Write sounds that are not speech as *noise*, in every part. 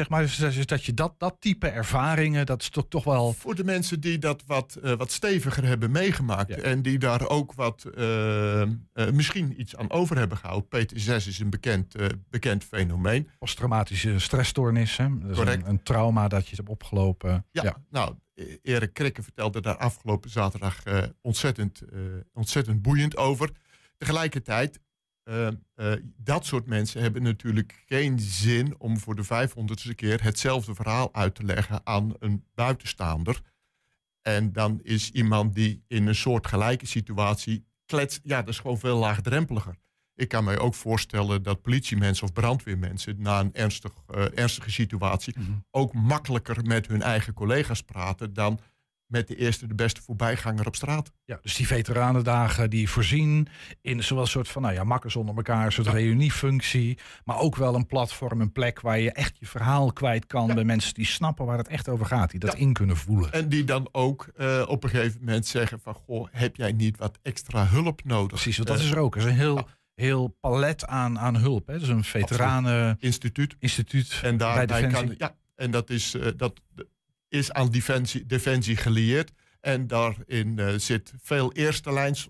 zeg maar. Dus dat- dat je dat, dat type ervaringen, dat is toch, toch wel... Voor de mensen die dat wat, eh, wat steviger hebben meegemaakt Ja. en die daar ook wat eh, eh, misschien iets aan over hebben gehouden. PTSS is een bekend, bekend fenomeen. Posttraumatische stressstoornis. Hè? Dat is Correct. een, een trauma dat je hebt opgelopen. Ja, nou, eh, Erik Krikke vertelde daar afgelopen zaterdag ontzettend, ontzettend boeiend over. Tegelijkertijd, eh, eh, dat soort mensen hebben natuurlijk geen zin om voor de vijfhonderdste keer hetzelfde verhaal uit te leggen aan een buitenstaander. En dan is iemand die in een soort gelijke situatie kletst, ja, dat is gewoon veel laagdrempeliger. Ik kan mij ook voorstellen dat politiemensen of brandweermensen na een ernstig, eh, ernstige situatie Mhm. ook makkelijker met hun eigen collega's praten dan met de eerste de beste voorbijganger op straat. Ja, dus die veteranendagen die voorzien in zowel een soort van, nou ja, makkers onder elkaar, een soort reuniefunctie, maar ook wel een platform, een plek waar je echt je verhaal kwijt kan bij mensen die snappen waar het echt over gaat, die dat Ja. in kunnen voelen. En die dan ook eh, op een gegeven moment zeggen van... goh, heb jij niet wat extra hulp nodig? Precies, want dat Eh, is er ook. Er is een heel, Ja. heel palet aan, aan hulp. Hè. Dus een veteraneninstituut instituut. En bij daarbij kan... Ja, en dat is, eh, dat is aan Defensie, Defensie gelieerd. En daarin eh, zit veel eerste lijns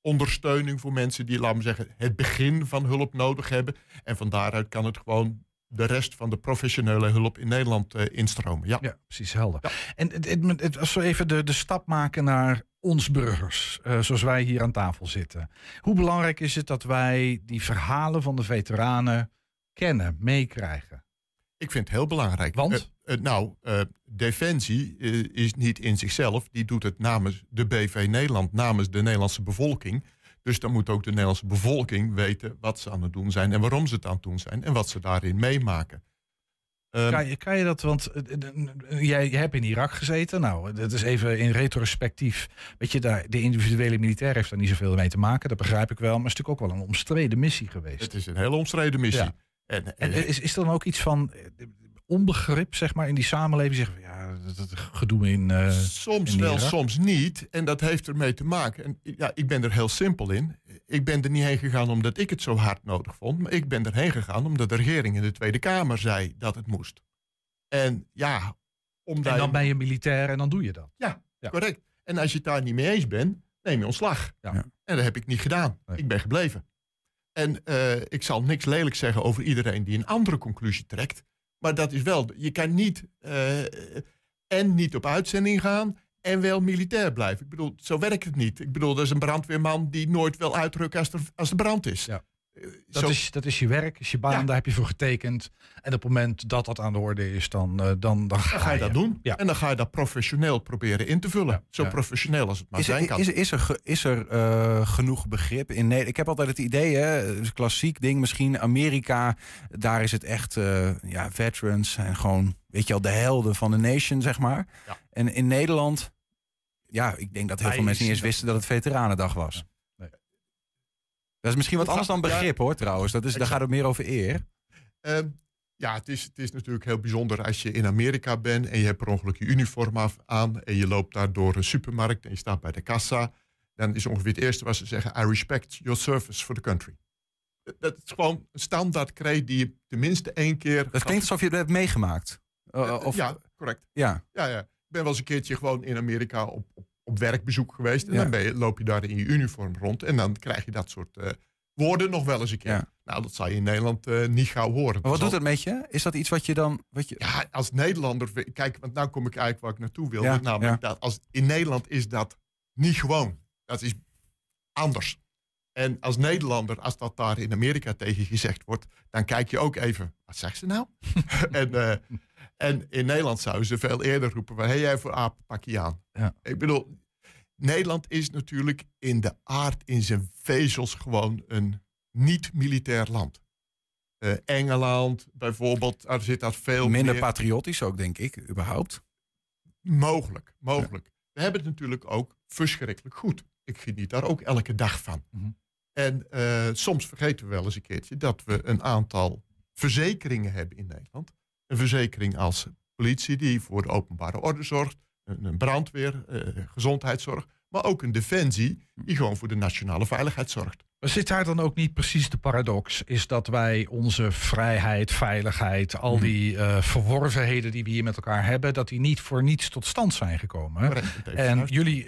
ondersteuning voor mensen die, laten we zeggen, het begin van hulp nodig hebben. En van daaruit kan het gewoon de rest van de professionele hulp in Nederland eh, instromen. Ja. Ja, precies helder. En het, het, het- als we even de, de stap maken naar ons burgers, eh, zoals wij hier aan tafel zitten. Hoe belangrijk is het dat wij die verhalen van de veteranen kennen, meekrijgen? Ik vind het heel belangrijk. Want? Eh, eh, nou, eh, Defensie is niet in zichzelf. Die doet het namens de BV Nederland, namens de Nederlandse bevolking. Dus dan moet ook de Nederlandse bevolking weten wat ze aan het doen zijn en waarom ze het aan het doen zijn en wat ze daarin meemaken. Ehm, Kan je, kan je dat, want jij hebt in Irak gezeten. Nou, dat is even in retrospectief. Weet je, daar, de individuele militair heeft daar niet zoveel mee te maken. Dat begrijp ik wel. Maar het is natuurlijk ook wel een omstreden missie geweest. het is een hele omstreden missie. Ja. En, En en, is, is er dan ook iets van eh, onbegrip, zeg maar, in die samenleving? Zeggen van, ja, dat, dat gedoe in... eh, soms in wel, Irak? soms niet. En dat heeft ermee te maken. En ja, ik ben er heel simpel in. Ik ben er niet heen gegaan omdat ik het zo hard nodig vond. Maar ik ben erheen gegaan omdat de regering in de Tweede Kamer zei dat het moest. En ja, omdat en dan je- ben je militair en dan doe je dat. Ja, Ja. correct. En als je het daar niet mee eens bent, neem je ontslag. Ja. Ja. En dat heb ik niet gedaan. Nee. Ik ben gebleven. En eh, ik zal niks lelijk zeggen over iedereen die een andere conclusie trekt. Maar dat is wel, je kan niet eh, en niet op uitzending gaan en wel militair blijven. Ik bedoel, zo werkt het niet. Ik bedoel, dat is een brandweerman die nooit wil uitrukken als er, als er brand is. Ja. Dat, zo- is, dat is je werk, is je baan, Ja. daar heb je voor getekend. En op het moment dat dat aan de orde is, dan, eh, dan, dan, dan ga je dat doen. Ja. En dan ga je dat professioneel proberen in te vullen. Ja. Zo Ja. professioneel als het maar Is zijn er, kan. is, is er, is er eh, genoeg begrip in Nederland? Ik heb altijd het idee, hè, klassiek ding misschien, Amerika, daar is het echt, eh, ja, veterans zijn gewoon, weet je al, de helden van de nation, zeg maar. Ja. En in Nederland, ja, ik denk dat heel Wij veel mensen niet eens wisten dat het Veteranendag was. Dat is misschien wat anders dan ja. begrip, hoor, trouwens. Dat is, daar gaat het meer over eer. Ehm, ja, het is, het is natuurlijk heel bijzonder als je in Amerika bent en je hebt per ongeluk je uniform af, aan en je loopt daar door een supermarkt en je staat bij de kassa. Dan is ongeveer het eerste wat ze zeggen, I respect your service for the country. Dat- is gewoon een standaard kreet die je tenminste één keer... Dat klinkt alsof je het hebt meegemaakt. Uh, of, ja, correct. ja. Ja, ja. Ik ben wel eens een keertje gewoon in Amerika op, op, op werkbezoek geweest. En Ja. dan ben je, loop je daar in je uniform rond. En dan krijg je dat soort eh, woorden nog wel eens een keer. Ja. Nou, dat zal je in Nederland eh, niet gauw horen. Maar wat doet dat met je? Is dat iets wat je dan... Wat je, Ja, als Nederlander, kijk, want nou kom ik eigenlijk waar ik naartoe wilde. Ja, namelijk dat als, in Nederland is dat niet gewoon. Dat is anders. En als Nederlander, als dat daar in Amerika tegen gezegd wordt, dan kijk je ook even, wat zegt ze nou? *laughs* en, eh, en in Nederland zouden ze veel eerder roepen van, hé hey, jij voor apen, pak je aan. Ja. Ik bedoel, Nederland is natuurlijk in de aard, in zijn vezels gewoon een niet-militair land. Eh, Engeland bijvoorbeeld, daar zit dat veel minder meer... patriotisch ook, denk ik, überhaupt. Mogelijk, mogelijk. We hebben het natuurlijk ook verschrikkelijk goed. Ik geniet daar ook elke dag van. Mhm. En eh, soms vergeten we wel eens een keertje dat we een aantal verzekeringen hebben in Nederland. Een verzekering als politie die voor de openbare orde zorgt, een, brandweer, eh, gezondheidszorg, maar ook een defensie die gewoon voor de nationale veiligheid zorgt. Maar zit daar dan ook niet precies de paradox? Is dat wij onze vrijheid, veiligheid, al Mhm. die eh, verworvenheden die we hier met elkaar hebben, dat die niet voor niets tot stand zijn gekomen? Correct, En jullie,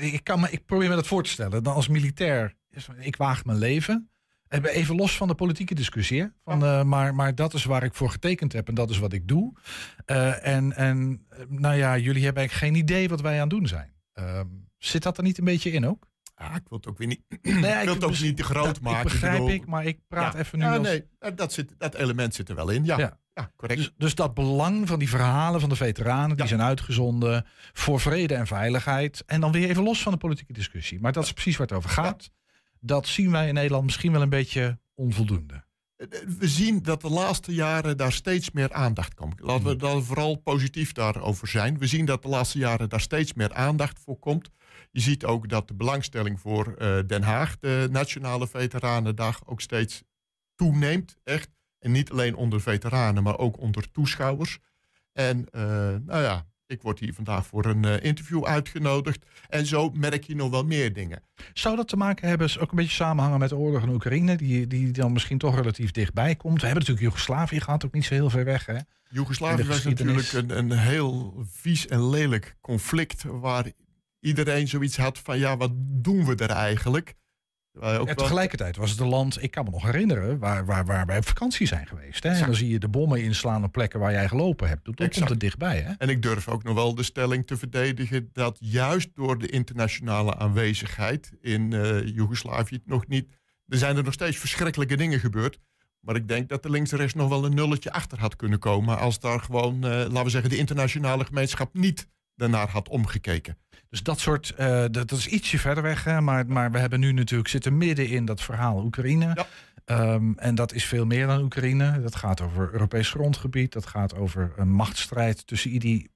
ik, kan me, ik probeer me dat voor te stellen. Dan als militair, ik waag mijn leven. Eh, Even los van de politieke discussie. hè? Van, eh, maar, maar dat is waar ik voor getekend heb en dat is wat ik doe. Eh, en, en nou ja, jullie hebben eigenlijk geen idee wat wij aan het doen zijn. Ehm, zit dat er niet een beetje in ook? Ah, ik wil het ook weer niet, *clears throat* Nee, ik wil het ook niet te groot dat- maken. Ik begrijp ik, maar ik praat Ja. even nu Ja, als... nee, dat, zit, dat element zit er wel in. Ja, Ja. ja. correct. Dus, dus dat belang van die verhalen van de veteranen, die Ja. zijn uitgezonden voor vrede en veiligheid. En dan weer even los van de politieke discussie. Maar dat is precies waar het over gaat. Dat zien wij in Nederland misschien wel een beetje onvoldoende. Eh, We zien dat de laatste jaren daar steeds meer aandacht komt. Laten we Hmm. dan vooral positief daarover zijn. We zien dat de laatste jaren daar steeds meer aandacht voor komt. Je ziet ook dat de belangstelling voor eh, Den Haag, de Nationale Veteranendag, ook steeds toeneemt. Echt. En niet alleen onder veteranen, maar ook onder toeschouwers. En eh, nou ja, ik word hier vandaag voor een eh, interview uitgenodigd. En zo merk je nog wel meer dingen. Zou dat te maken hebben, ook een beetje samenhangen met de oorlog in Oekraïne, die, die dan misschien toch relatief dichtbij komt? We hebben natuurlijk Joegoslavië gehad, ook niet zo heel ver weg. Hè? Joegoslavië was natuurlijk een, een heel vies en lelijk conflict waar iedereen zoiets had van ja, wat doen we er eigenlijk? Ook En tegelijkertijd was het een land, ik kan me nog herinneren, waar, waar, waar wij op vakantie zijn geweest. Hè? En dan zie je de bommen inslaan op plekken waar jij gelopen hebt. Toen komt het dichtbij. Hè? En ik durf ook nog wel de stelling te verdedigen dat juist door de internationale aanwezigheid in eh Joegoslavië het nog niet. Er zijn er nog steeds verschrikkelijke dingen gebeurd. Maar ik denk dat er links en rechts nog wel een nulletje achter had kunnen komen. als daar gewoon, eh, laten we zeggen, de internationale gemeenschap niet daarnaar had omgekeken. Dus dat soort, eh, dat, dat is ietsje verder weg. Hè? Maar, maar we hebben nu natuurlijk zitten midden in dat verhaal Oekraïne. Ja. Ehm, en dat is veel meer dan Oekraïne. Dat gaat over Europees grondgebied. Dat gaat over een machtsstrijd tussen ide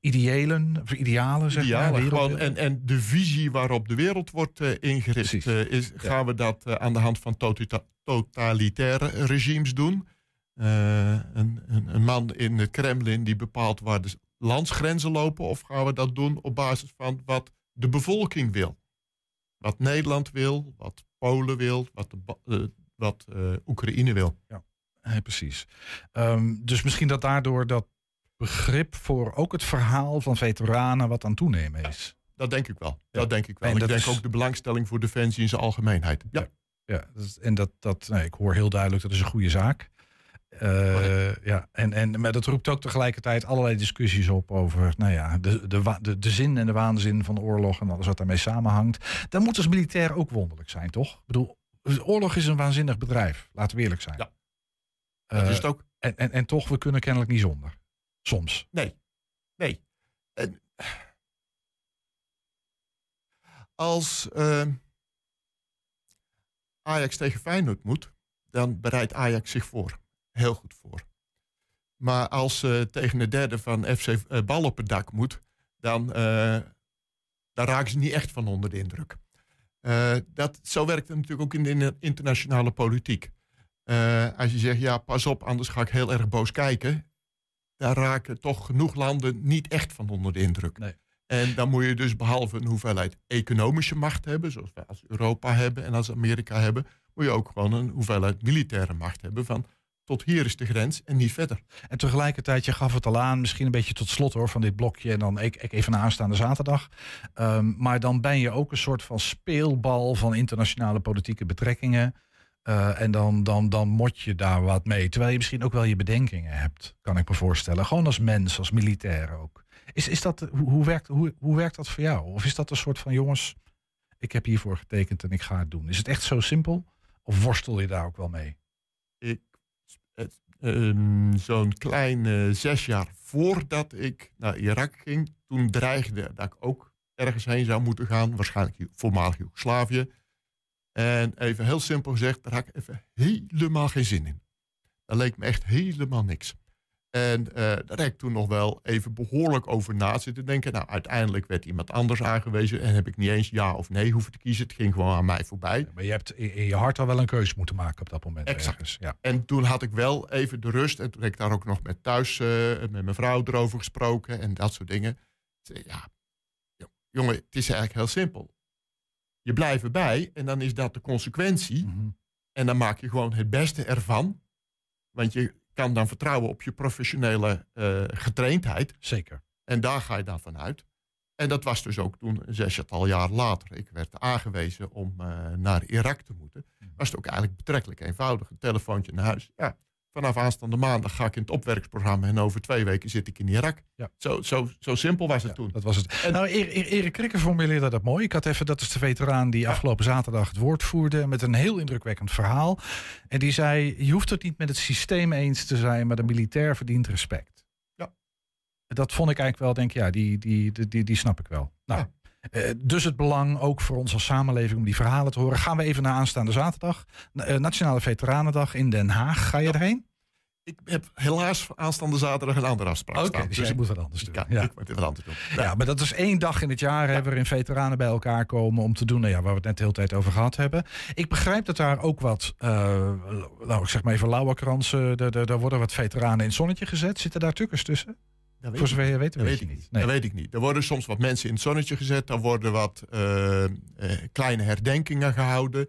ideëlen, of idealen, zeg Idealen, maar. gewoon, en, en de visie waarop de wereld wordt eh, ingericht, eh, is, gaan we dat aan de hand van totita- totalitaire regimes doen. Een, een, een man in het Kremlin die bepaalt waar de landsgrenzen lopen, of gaan we dat doen op basis van wat de bevolking wil? Wat Nederland wil, wat Polen wil, wat, de, eh, wat eh, Oekraïne wil. Nee, precies. Ehm, dus misschien dat daardoor dat begrip voor ook het verhaal van veteranen wat aan toenemen is. Dat denk ik wel. Ja. Dat denk ik wel. En ik denk is- ook de belangstelling voor defensie in zijn algemeenheid. Ja. Ja, is- en dat, dat nee, ik hoor heel duidelijk, dat is een goede zaak. Eh, ja, en, en, maar dat roept ook tegelijkertijd allerlei discussies op over nou ja, de, de, de, de zin en de waanzin van de oorlog en alles wat daarmee samenhangt. Dat moet als militair ook wonderlijk zijn, toch? Ik bedoel, oorlog is een waanzinnig bedrijf, laten we eerlijk zijn. Ja. Eh, Dat is het ook. en, en, en toch, we kunnen kennelijk niet zonder. Soms. Nee. Nee. En als eh, Ajax tegen Feyenoord moet, dan bereidt Ajax zich voor. Heel goed voor. Maar als ze tegen de derde van FC eh, Bal op het dak moet, dan, eh, dan raken ze niet echt van onder de indruk. Eh, dat, zo werkt het natuurlijk ook in de in- internationale politiek. Eh, als je zegt, ja, pas op, anders ga ik heel erg boos kijken daar raken toch genoeg landen niet echt van onder de indruk. Nee. En dan moet je dus behalve een hoeveelheid economische macht hebben, zoals wij als Europa hebben en als Amerika hebben, moet je ook gewoon een hoeveelheid militaire macht hebben van tot hier is de grens en niet verder. En tegelijkertijd, je gaf het al aan, misschien een beetje tot slot hoor van dit blokje. En dan ik, ik even naar aanstaande zaterdag. Ehm, maar dan ben je ook een soort van speelbal van internationale politieke betrekkingen. Eh, en dan, dan, dan mot je daar wat mee. Terwijl je misschien ook wel je bedenkingen hebt, kan ik me voorstellen. Gewoon als mens, als militair ook. Is, is dat, hoe, hoe, werkt, hoe, hoe werkt dat voor jou? Of is dat een soort van, jongens, ik heb hiervoor getekend en ik ga het doen. Is het echt zo simpel? Of worstel je daar ook wel mee? Ehm, Zo'n klein zes jaar voordat ik naar Irak ging, toen dreigde dat ik ook ergens heen zou moeten gaan, waarschijnlijk voormalig Joegoslavië. En even heel simpel gezegd, daar had ik even helemaal geen zin in. Dat leek me echt helemaal niks. En eh, daar heb ik toen nog wel even behoorlijk over na zitten denken. Nou, uiteindelijk werd iemand anders aangewezen en heb ik niet eens ja of nee hoeven te kiezen. Het ging gewoon aan mij voorbij. Maar je hebt in je hart al wel een keuze moeten maken op dat moment. Exact. ergens. Ja. En toen had ik wel even de rust. En toen heb ik daar ook nog met thuis, eh, met mijn vrouw erover gesproken en dat soort dingen. Ja, jongen, het is eigenlijk heel simpel. Je blijft erbij en dan is dat de consequentie. Mhm. En dan maak je gewoon het beste ervan. Want je kan dan vertrouwen op je professionele eh, getraindheid. Zeker. En daar ga je dan vanuit. En dat was dus ook toen, zestal jaar later, ik werd aangewezen om eh, naar Irak te moeten. Was het ook eigenlijk betrekkelijk eenvoudig. Een telefoontje naar huis. Ja, vanaf aanstaande maandag ga ik in het opwerksprogramma en over twee weken zit ik in Irak. Ja. Zo, zo, zo simpel was het Ja, toen. dat was het. En- nou, Erik Krikke formuleerde dat mooi. Ik had even, dat is de veteraan die afgelopen zaterdag het woord voerde met een heel indrukwekkend verhaal. En die zei: Je hoeft het niet met het systeem eens te zijn, maar de militair verdient respect. Ja. Dat vond ik eigenlijk wel, denk ik, ja, die, die, die, die, die snap ik wel. Nou, Ja. eh, dus het belang ook voor ons als samenleving om die verhalen te horen. Gaan we even naar aanstaande zaterdag. Eh, Nationale Veteranendag in Den Haag. Ga je erheen? Ik heb helaas aanstaande zaterdag een andere afspraak staan. dus jij ik, moet wat anders doen. ja, Ja. ik moet wat anders doen. Ja, maar dat is één dag in het jaar hè, waarin veteranen bij elkaar komen om te doen nou ja, waar we het net de hele tijd over gehad hebben. Ik begrijp dat daar ook wat, eh, nou ik zeg maar even lauwerkransen, daar worden wat veteranen in het zonnetje gezet. Zitten daar tukkers tussen? Dat Voor zover je weet, Dat weet je ik niet. niet. Nee. Dat weet ik niet. Er worden soms wat mensen in het zonnetje gezet. Er worden wat eh, eh, kleine herdenkingen gehouden.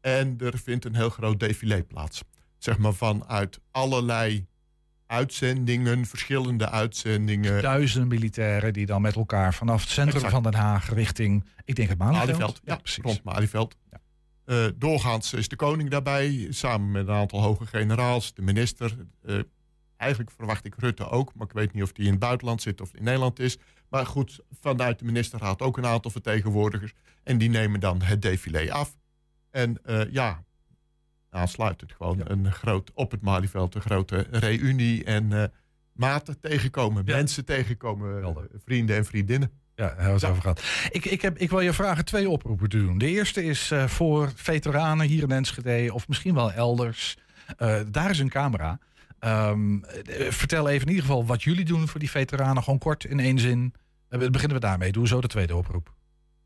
En er vindt een heel groot défilé plaats. Zeg maar vanuit allerlei uitzendingen, verschillende uitzendingen. Duizenden militairen die dan met elkaar vanaf het centrum Exact. van Den Haag richting, ik denk het Malieveld. Ja, precies. rond Malieveld. Ja. Eh, doorgaans is de koning daarbij, samen met een aantal hoge generaals, de minister. Eigenlijk verwacht ik Rutte ook, maar ik weet niet of die in het buitenland zit of in Nederland is. Maar goed, vanuit de ministerraad ook een aantal vertegenwoordigers. En die nemen dan het défilé af. En eh, ja, aansluitend gewoon Ja. een groot, op het Malieveld een grote reunie en eh, maten tegenkomen, Ja. mensen tegenkomen, eh, Helder. vrienden en vriendinnen. Ja, daar het Ja. over gehad. Ik, ik, heb, ik wil je vragen twee oproepen te doen. De eerste is voor veteranen hier in Enschede of misschien wel elders. Daar is een camera. Ehm, eh, vertel even in ieder geval wat jullie doen voor die veteranen. Gewoon kort in één zin. Eh, beginnen we daarmee. Doe zo de tweede oproep.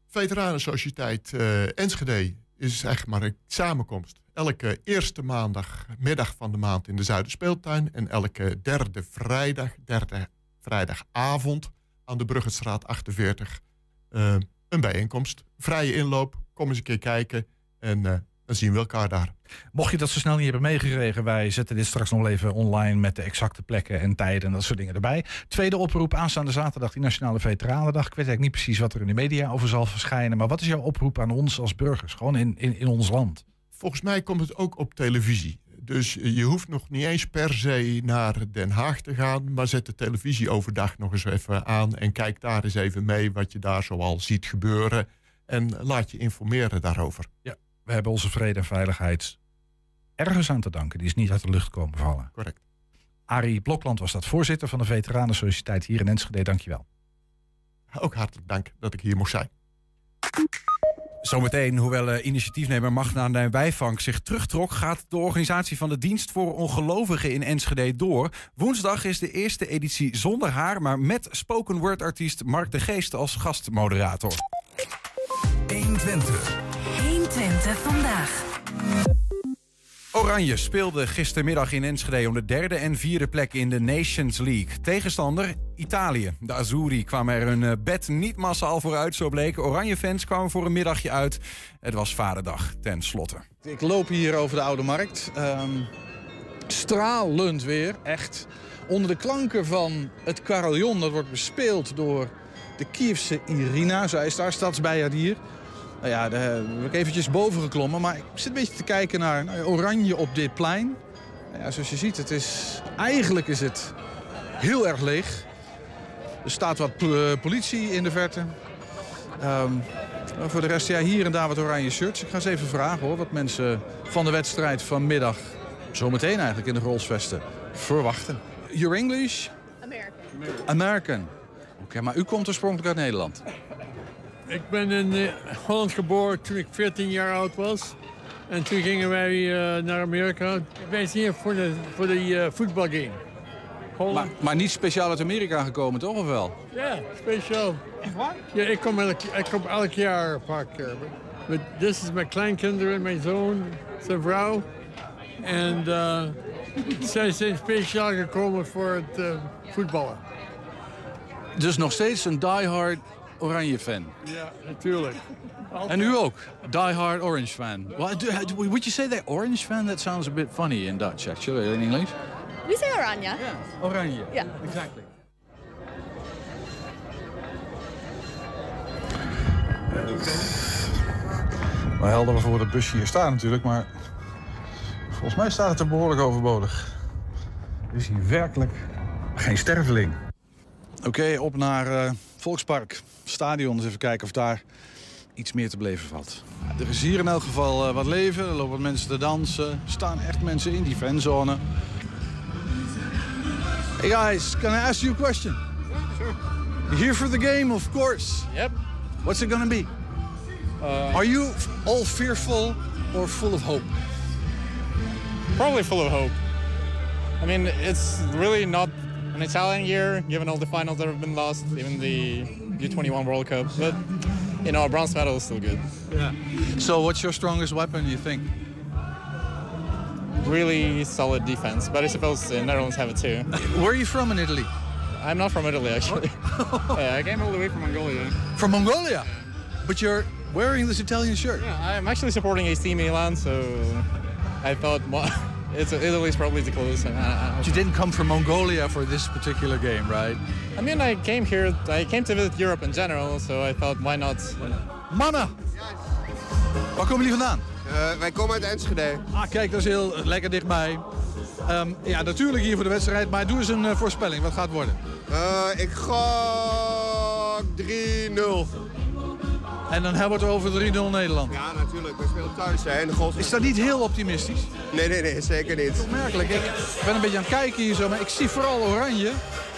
Veteranensociëteit eh Enschede is echt maar een samenkomst. Elke eerste maandagmiddag van de maand in de Zuiderspeeltuin. En elke derde vrijdag, derde vrijdagavond aan de Bruggetstraat 48. eh, een bijeenkomst. Vrije inloop. Kom eens een keer kijken. En dan zien we elkaar daar. Mocht je dat zo snel niet hebben meegekregen, wij zetten dit straks nog even online met de exacte plekken en tijden en dat soort dingen erbij. Tweede oproep aanstaande zaterdag, die Nationale Veteranendag. Ik weet eigenlijk niet precies wat er in de media over zal verschijnen, maar wat is jouw oproep aan ons als burgers, gewoon in, in, in ons land? Volgens mij komt het ook op televisie. Dus je hoeft nog niet eens per se naar Den Haag te gaan, maar zet de televisie overdag nog eens even aan en kijk daar eens even mee wat je daar zoal ziet gebeuren. En laat je informeren daarover. We hebben onze vrede en veiligheid ergens aan te danken. Die is niet uit de lucht komen vallen. Correct. Arie Blokland was dat voorzitter van de Veteranensociëteit hier in Enschede. Dankjewel. Ook hartelijk dank dat ik hier mocht zijn. Zometeen, hoewel eh, initiatiefnemer Magna Nijwijvank zich terugtrok, gaat de organisatie van de Dienst voor Ongelovigen in Enschede door. Woensdag is de eerste editie zonder haar, maar met spoken word artiest Mark de Geest als gastmoderator. 120. 120 vandaag. Oranje speelde gistermiddag in Enschede om de derde en vierde plek in de Nations League. Tegenstander Italië. De Azzurri kwamen er hun eh, bed niet massaal vooruit, zo bleek. Oranje-fans kwamen voor een middagje uit. Het was vaderdag, ten slotte. Ik loop hier over de Oude Markt. Ehm, stralend weer, echt. Onder de klanken van het carillon, dat wordt bespeeld door de Kievse Irina. Zij is daar stadsbijaardier. Nou ja, daar heb ik eventjes boven geklommen. Maar ik zit een beetje te kijken naar oranje op dit plein. Nou ja, zoals je ziet, het is, eigenlijk is het heel erg leeg. Er staat wat eh, politie in de verte. Ehm, voor de rest, ja, hier en daar wat oranje shirts. Ik ga eens even vragen hoor, wat mensen van de wedstrijd vanmiddag, zometeen eigenlijk in de Rolsvesten, verwachten. Your English? American. American. Oké, maar u komt oorspronkelijk uit Nederland. Ik ben in eh, Holland geboren toen ik 14 jaar oud was. En toen gingen wij eh, naar Amerika. Wij zijn hier voor de, voor de eh, voetbalgame. Maar, maar niet speciaal uit Amerika gekomen, toch? Of wel? Ja, speciaal. Echt waar? Ja, ik kom elk, ik kom elk jaar een paar keer. Maar dit is mijn kleinkinderen, mijn zoon, zijn vrouw. En eh, zij zijn speciaal gekomen voor het eh, voetballen. Dus nog steeds een diehard oranje fan. Ja, natuurlijk. En u ook? Die hard orange fan. Well, do, would you say that orange fan? That sounds a bit funny in Dutch, actually, in English. We say Oranje. Oranje. Yeah. Exactly. Wel helder waarvoor het busje hier staat natuurlijk, maar volgens mij staat het er behoorlijk overbodig. Er is hier werkelijk geen sterveling. Oké, op naar eh, Volkspark, stadion. Eens even kijken of daar iets meer te beleven valt. Ja, er is hier in elk geval eh, wat leven, er lopen wat mensen te dansen. Er staan echt mensen in die fanzone. Hey guys, can I ask you a question? You're here for the game, of course. Yep. What's it gonna be? Are you all fearful or full of hope? Probably full of hope. I mean, it's really not an Italian year, given all the finals that have been lost, even the U21 World Cup. But, you know, a bronze medal is still good. Yeah. So, what's your strongest weapon, you think? Really solid defense, but I suppose the Netherlands have it too. Where are you from in Italy? I'm not from Italy, actually. *laughs* yeah, I came all the way from Mongolia. From Mongolia. But you're wearing this Italian shirt. Yeah, I'm actually supporting AC Milan, so I thought *laughs* it's Italy's probably the closest. I, I- But you didn't come from Mongolia for this particular game, right? I mean, I came here, I came to visit Europe in general, so I thought, why not? Mannen! Waar komen jullie vandaan? Eh, wij komen uit Enschede. Ah, kijk, dat is heel lekker dichtbij. Ehm, ja, natuurlijk hier voor de wedstrijd, maar doe eens een eh, voorspelling. Wat gaat het worden? Eh, ik ga 3-0. En dan hebben we het over 3-0 Nederland. Ja, natuurlijk. We spelen thuis hè, en de goals... Is dat niet heel optimistisch? Nee, nee, nee, zeker niet. Opmerkelijk. Ik ben een beetje aan het kijken hier zo, maar ik zie vooral oranje.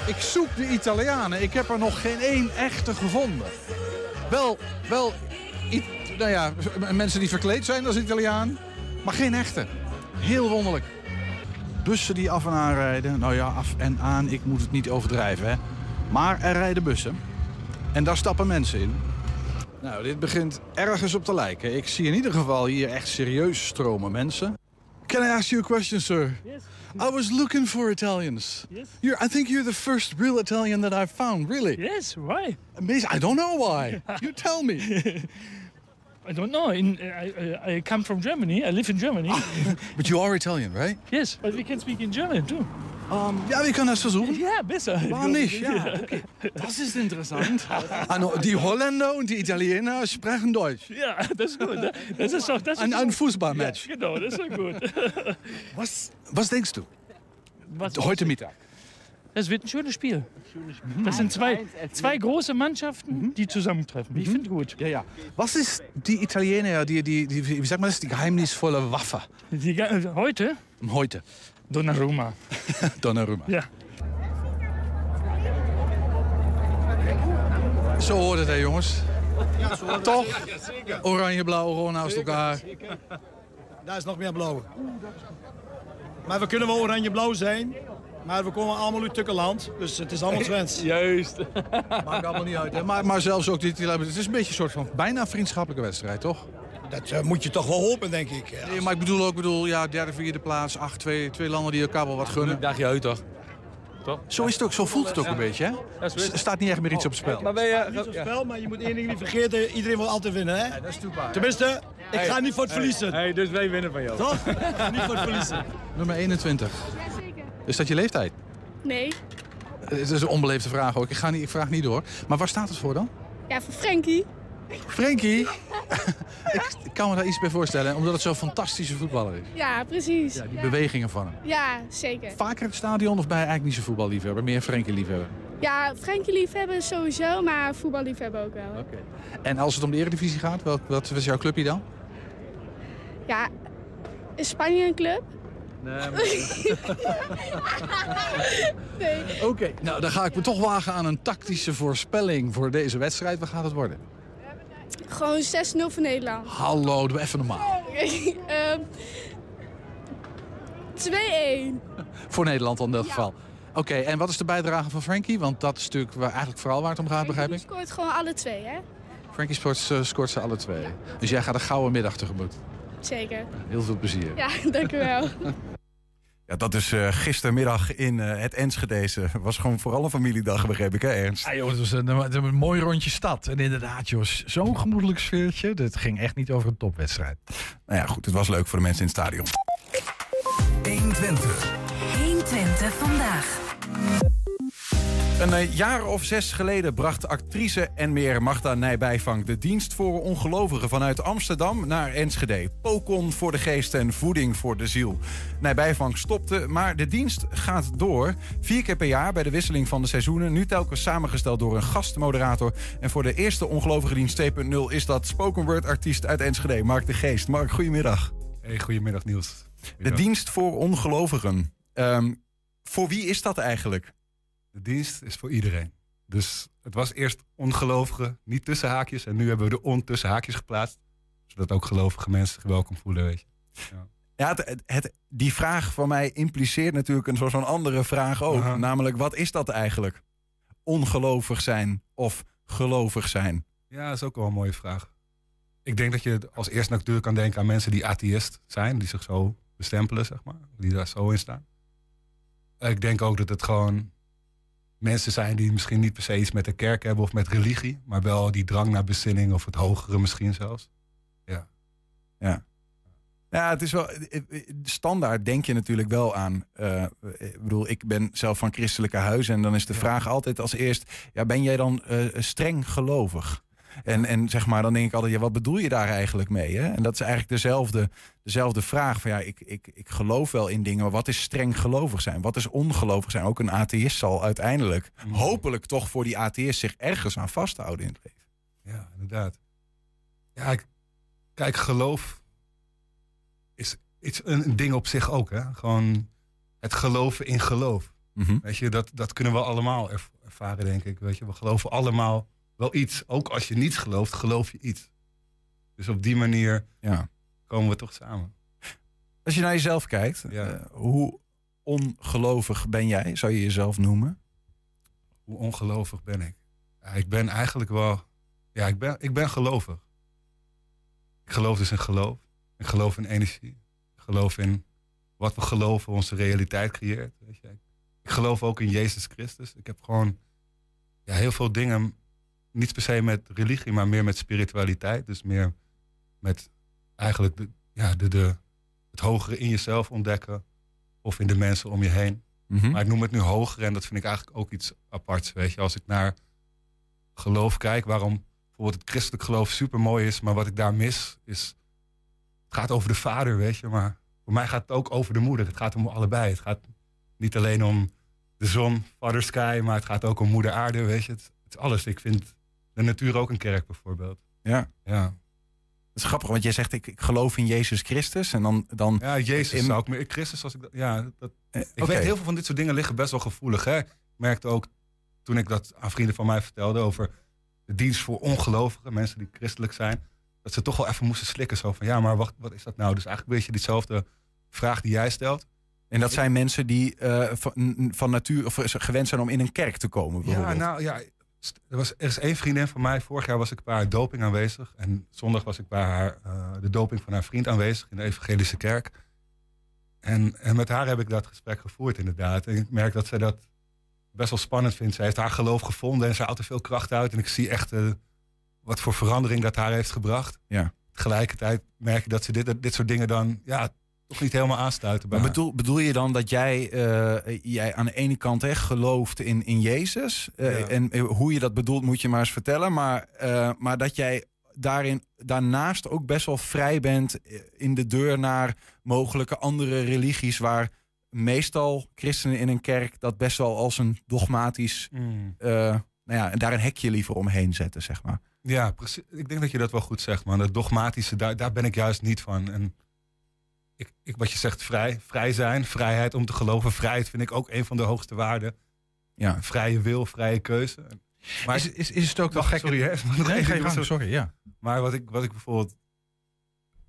Ik zoek de Italianen. Ik heb er nog geen één echte gevonden. Wel, wel, nou ja, mensen die verkleed zijn als Italiaan, maar geen echte. Heel wonderlijk. Bussen die af en aan rijden. Nou ja, af en aan, ik moet het niet overdrijven, hè. Maar er rijden bussen. En daar stappen mensen in. Nou, dit begint ergens op te lijken. Ik zie in ieder geval hier echt serieus stromen mensen. Can I ask you a question, sir? Yes. I was looking for Italians. Yes. You're, I think you're the first real Italian that I've found, really. Yes, why? Amazing. I don't know why. *laughs* you tell me. *laughs* I don't know. In, uh, I, uh, I come from Germany. I live in Germany. *laughs* But you are Italian, right? yes, but we can speak in German too. Um, ja, wir können das versuchen. *laughs* Ja, besser. Warum nicht? *laughs* Ja, okay. Das ist interessant. Also, die Holländer und die Italiener sprechen Deutsch. Ja, das ist gut. ne? Das ist doch das Ein, ein Fußballmatch. Ja, genau, das ist gut. Was, was denkst du? Was, Heute Mittag. Das wird ein schönes Spiel. Das sind zwei, zwei große Mannschaften, die zusammentreffen. Ich finde gut. Ja, ja. Was ist die Italiener, die, die, die, wie sagt man das, die geheimnisvolle Waffe Die, äh, heute heute? Donnarumma. *laughs* Donnarumma. Ja. Zo hoort het, hè, jongens? Toch? Oranje, blauw, gewoon naast elkaar. Daar is nog meer blauw. Maar we kunnen wel oranje-blauw zijn. Maar we komen allemaal uit Tukkeland. Dus het is allemaal Zwens. *laughs* Juist. *laughs* Maakt allemaal niet uit, hè? Maar, maar zelfs ook dit, het is een beetje een soort van bijna vriendschappelijke wedstrijd, toch? Dat eh, moet je toch wel hopen, denk ik. Ja. Nee, maar ik bedoel ook, ik bedoel, ja, derde, vierde plaats, acht, twee, twee landen die elkaar wel wat gunnen. dagje uit toch? Zo is het ook, zo voelt het ook een beetje, hè? Er staat niet echt meer iets op het spel. Maar ben je... Niet zo spel, maar je moet één ding niet vergeten. Iedereen wil altijd winnen, hè? Dat is toepaar. Tenminste, ik ga niet voor het verliezen. Hey, dus wij winnen van jou. Toch? niet voor het verliezen. *laughs* Nummer 21. Is dat je leeftijd? Nee. Het is een onbeleefde vraag ook. Ik, ga niet, ik vraag niet door. Maar waar staat het voor dan? Ja, voor Frankie. Frenkie? *laughs* ik, kan me daar iets bij voorstellen, omdat het zo'n fantastische voetballer is. Ja, precies. Ja, die ja. bewegingen van hem. Ja, zeker. Vaker het stadion of je eigenlijk niet zo voetballiefhebber? Meer Frenkie-liefhebber? Ja, Frankie liefhebben sowieso, maar voetbal liefhebben ook wel. En als het om de eredivisie gaat, welk, wat is jouw clubje dan? Ja, is Spanje een club? *laughs* Nee. Oké. Nou, dan ga ik me toch wagen aan een tactische voorspelling voor deze wedstrijd. Wat gaat het worden? Gewoon 6-0 voor Nederland. Hallo, doe even normaal. *laughs* Ehm 2-1. Voor Nederland in dat geval. Oké, en wat is de bijdrage van Frankie? Want dat is natuurlijk waar, eigenlijk vooral waar het om gaat, begrijp ik. scoort gewoon alle twee, hè? Frankie scoort, eh, scoort ze alle twee. Dus jij gaat een gouden middag tegemoet. Zeker. Heel veel plezier. Ja, *laughs* dank u wel. Ja, dat is eh, gistermiddag in eh, het Enschedeze. was gewoon vooral een familiedag, begreep ik, hè Ernst? Ja, joh, het was een, een, een mooi rondje stad. En inderdaad, joh, zo'n gemoedelijk sfeertje. Het ging echt niet over een topwedstrijd. Nou ja, goed, het was leuk voor de mensen in het stadion. 120. 120 vandaag. Een eh, jaar of zes geleden bracht actrice en meer Magda Nijbijvang de dienst voor ongelovigen vanuit Amsterdam naar Enschede. Pokon voor de geest en voeding voor de ziel. Nijbijvang stopte, maar de dienst gaat door. Vier keer per jaar bij de wisseling van de seizoenen. Nu telkens samengesteld door een gastmoderator. En voor de eerste ongelovige dienst 2.0 is dat spoken word artiest uit Enschede, Mark de Geest. Mark, goedemiddag. Hey, goedemiddag Niels. De dienst voor ongelovigen. Ehm, voor wie is dat eigenlijk? De dienst is voor iedereen. Dus het was eerst ongelovigen, niet tussen haakjes. En nu hebben we de on tussen haakjes geplaatst. Zodat ook gelovige mensen zich welkom voelen, weet je. Ja. Ja, het, die vraag van mij impliceert natuurlijk een soort van andere vraag ook. Aha. Namelijk, wat is dat eigenlijk? Ongelovig zijn of gelovig zijn? ja, dat is ook wel een mooie vraag. Ik denk dat je als eerste natuurlijk kan denken aan mensen die atheïst zijn. Die zich zo bestempelen, zeg maar. Die daar zo in staan. Ik denk ook dat het gewoon mensen zijn die misschien niet per se iets met de kerk hebben of met religie. Maar wel die drang naar bezinning of het hogere misschien zelfs. Ja. Ja. Ja, het is wel. eh, eh, Standaard denk je natuurlijk wel aan. eh, ik bedoel, ik ben zelf van christelijke huizen. En dan is de vraag altijd als eerst: ja, ben jij dan eh, streng gelovig? En, en zeg maar, dan denk ik altijd: ja, wat bedoel je daar eigenlijk mee? Hè? En dat is eigenlijk dezelfde, dezelfde vraag. Van ja, ik, ik, ik geloof wel in dingen, maar wat is streng gelovig zijn? Wat is ongelovig zijn? Ook een atheïst zal uiteindelijk, hopelijk toch voor die atheïst zich ergens aan vasthouden in het leven. Ja, inderdaad. Ja, ik- kijk, geloof is iets, een, ding op zich ook. Hè? Gewoon het geloven in geloof. Mhm. Weet je, dat, dat kunnen we allemaal erv- ervaren, denk ik. Weet je, we geloven allemaal wel iets. Ook als je niets gelooft, geloof je iets. Dus op die manier Ja. komen we toch samen. Als je naar jezelf kijkt, Ja. eh, hoe ongelovig ben jij, zou je jezelf noemen? Hoe ongelovig ben ik? Ja, ik ben eigenlijk wel... Ja, ik ben, ik ben gelovig. Ik geloof dus in geloof. Ik geloof in energie. Ik geloof in wat we geloven onze realiteit creëert. Weet je. Ik geloof ook in Jezus Christus. Ik heb gewoon ja, heel veel dingen, niet per se met religie, maar meer met spiritualiteit. Dus meer met eigenlijk de, ja, de, de, het hogere in jezelf ontdekken. Of in de mensen om je heen. Mhm. Maar ik noem het nu hoger en dat vind ik eigenlijk ook iets aparts. Weet je, als ik naar geloof kijk, waarom bijvoorbeeld het christelijk geloof super mooi is, maar wat ik daar mis is. Het gaat over de vader, weet je, maar voor mij gaat het ook over de moeder. Het gaat om allebei. Het gaat niet alleen om de zon, Father Sky, maar het gaat ook om moeder aarde, weet je. Het, het is alles. Ik vind de natuur ook een kerk bijvoorbeeld. Ja. Ja, Dat is grappig, want jij zegt ik, ik geloof in Jezus Christus en dan... dan ja Jezus in- zou ik meer. Christus, als ik dat. Ja, dat, Eh, Ik weet heel veel van dit soort dingen liggen best wel gevoelig. Hè? Ik merkte ook toen ik dat aan vrienden van mij vertelde over de dienst voor ongelovigen, mensen die christelijk zijn, dat ze toch wel even moesten slikken. Zo van ja, maar wacht, wat is dat nou? Dus eigenlijk een beetje diezelfde vraag die jij stelt. En dat zijn mensen die eh, van, van natuur of gewend zijn om in een kerk te komen, Ja, bijvoorbeeld. nou ja. Er, was, er is één vriendin van mij. Vorig jaar was ik bij haar doping aanwezig. En zondag was ik bij haar eh, de doping van haar vriend aanwezig in de evangelische kerk. En, en met haar heb ik dat gesprek gevoerd, inderdaad. En ik merk dat zij dat best wel spannend vindt. Zij heeft haar geloof gevonden en ze haalt er veel kracht uit. En ik zie echt eh, wat voor verandering dat haar heeft gebracht. Ja. Tegelijkertijd merk ik dat ze dit, dit soort dingen dan ja, toch niet helemaal aansluiten bij Maar bedoel, bedoel je dan dat jij, eh, jij aan de ene kant echt gelooft in, in Jezus? Eh, Ja. En eh, hoe je dat bedoelt moet je maar eens vertellen. Maar, maar dat jij daarin, daarnaast ook best wel vrij bent in de deur naar mogelijke andere religies... waar meestal christenen in een kerk dat best wel als een dogmatisch... Mm. nou ja, daar een hekje liever omheen zetten, zeg maar. Ja, precies. Ik denk dat je dat wel goed zegt, man. Dat dogmatische, daar, daar ben ik juist niet van. En ik, ik, wat je zegt, vrij, vrij zijn, vrijheid om te geloven. Vrijheid vind ik ook een van de hoogste waarden. Ja. Vrije wil, vrije keuze. Maar is, is, is het ook wel gek? sorry, hè. Nee, ding, gang, sorry. sorry, ja. Maar wat ik, wat ik bijvoorbeeld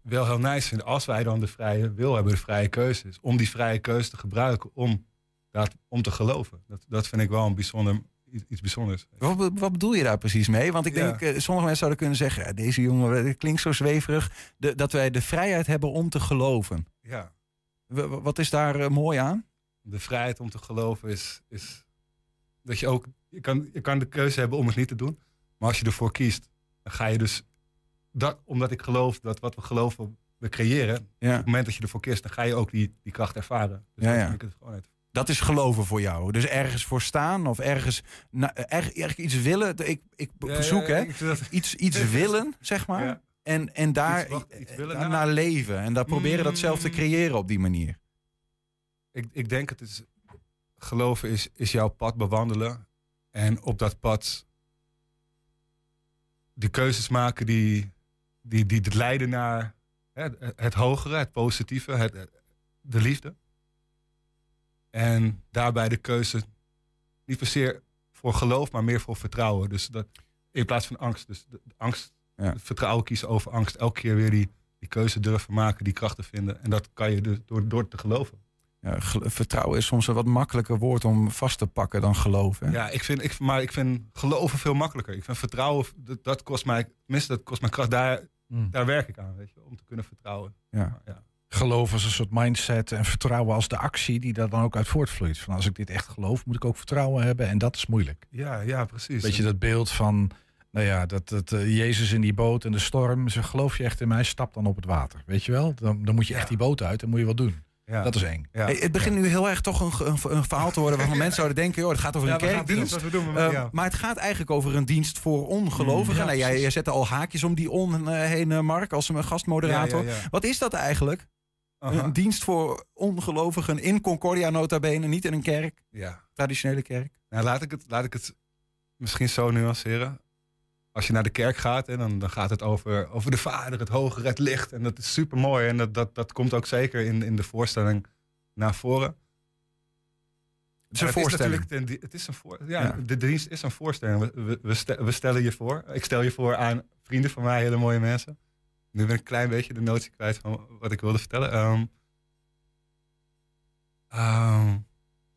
wel heel nice vind, als wij dan de vrije wil hebben, de vrije keuze is, om die vrije keuze te gebruiken om, dat, om te geloven. Dat, dat vind ik wel een bijzonder, iets, bijzonders. Wat, wat bedoel je daar precies mee? Want ik Ja. denk, eh, sommige mensen zouden kunnen zeggen... Ja, deze jongen, het klinkt zo zweverig... De, dat wij de vrijheid hebben om te geloven. Ja. W- wat is daar eh, mooi aan? De vrijheid om te geloven is, is dat je ook, je kan, je kan de keuze hebben om het niet te doen. Maar als je ervoor kiest, dan ga je dus, dat, omdat ik geloof dat wat we geloven we creëren. Ja. Op het moment dat je ervoor kiest, dan ga je ook die, die kracht ervaren. Dus Ja, dat ja. vind ik het gewoon uit. Dat is geloven voor jou. Dus ergens voor staan of ergens, na, erg, erg iets willen. Ik, ik Ja, ja, zoek, ja, hè? Iets, iets *laughs* willen, zeg maar. En, en daar Iets wacht- iets willen, eh, naar leven. En daar proberen dat zelf te creëren op die manier. Ik, ik denk het is, geloven is, is jouw pad bewandelen. En op dat pad de keuzes maken die, die, die leiden naar hè, het hogere, het positieve, het, de liefde. En daarbij de keuze niet zozeer voor geloof, maar meer voor vertrouwen. Dus dat, in plaats van angst. Dus de, de angst, het vertrouwen kiezen over angst. Elke keer weer die, die keuze durven maken, die krachten vinden. En dat kan je dus door, door te geloven. Ja, gel- vertrouwen is soms een wat makkelijker woord om vast te pakken dan geloven. hè? Ja, ik vind, ik, maar ik vind geloven veel makkelijker. Ik vind vertrouwen, dat, dat kost mij, tenminste, dat kost mij kracht. Daar, daar werk ik aan, weet je, om te kunnen vertrouwen. Ja. ja. Geloof als een soort mindset en vertrouwen als de actie die daar dan ook uit voortvloeit. Van als ik dit echt geloof, moet ik ook vertrouwen hebben en dat is moeilijk. Ja, ja, precies. Weet je dat beeld van, nou ja, dat, dat eh, Jezus in die boot en de storm. Ze geloof je echt in mij, stap dan op het water. Weet je wel? Dan, dan moet je echt die boot uit en moet je wat doen. Ja. Dat is eng. Hey, het begint nu heel erg toch een, een, een verhaal te worden waarvan *laughs* mensen zouden denken, joh, het gaat over een kerkdienst. we doen, maar- Eh, ja. Maar het gaat eigenlijk over een dienst voor ongelovigen. Ja, nou, jij, jij zette al haakjes om die on eh, heen, Mark, als een gastmoderator. Ja, ja, ja. Wat is dat eigenlijk? Aha. Een dienst voor ongelovigen in Concordia nota bene, niet in een kerk, Ja. traditionele kerk. Nou, laat ik het, laat ik het misschien zo nuanceren. Als je naar de kerk gaat, hè, dan, dan gaat het over, over de vader, het hogere, het licht. En dat is super mooi. En dat, dat, dat komt ook zeker in, in de voorstelling naar voren. Het is een voorstelling. ten het is een voor, ja, Ja. De dienst is een voorstelling. We, we, we stellen je voor. Ik stel je voor aan vrienden van mij, hele mooie mensen. Nu ben ik een klein beetje de notie kwijt van wat ik wilde vertellen. Ehm, ehm,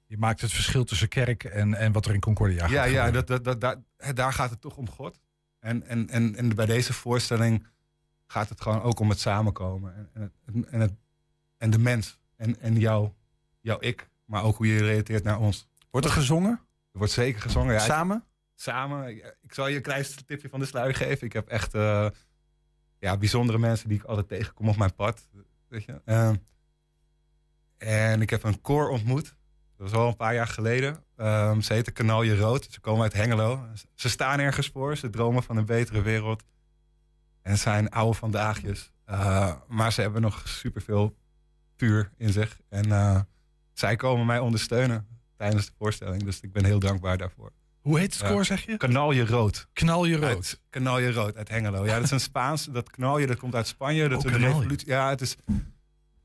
Je maakt het verschil tussen kerk en, en wat er in Concordia ja, gaat ja gebeuren. dat, dat, dat, daar- gaat het toch om God. En, en, en, en bij deze voorstelling gaat het gewoon ook om het samenkomen. En, en, het, en, het, en de mens. En, en jou, jouw ik. Maar ook hoe je relateert naar ons. Wordt er gezongen? Er wordt zeker gezongen. Ja, Samen? Samen. Ik, ik zal je een klein tipje van de sluier geven. Ik heb echt eh, ja, bijzondere mensen die ik altijd tegenkom op mijn pad. Weet je? Ehm, en ik heb een koor ontmoet. Dat was al een paar jaar geleden. Ehm, ze heten Kanalje Rood. Ze komen uit Hengelo. Ze staan ergens voor. Ze dromen van een betere wereld. En zijn oude vandaagjes. Uh, maar ze hebben nog superveel vuur in zich. En eh, zij komen mij ondersteunen tijdens de voorstelling. Dus ik ben heel dankbaar daarvoor. Hoe heet het koor, zeg je? Kanalje Rood. Knalje rood. Uit, kanalje Rood uit Hengelo. Ja, dat is een Spaans. Dat knalje dat komt uit Spanje. Dat Oh, is de revolutie. Ja, het is.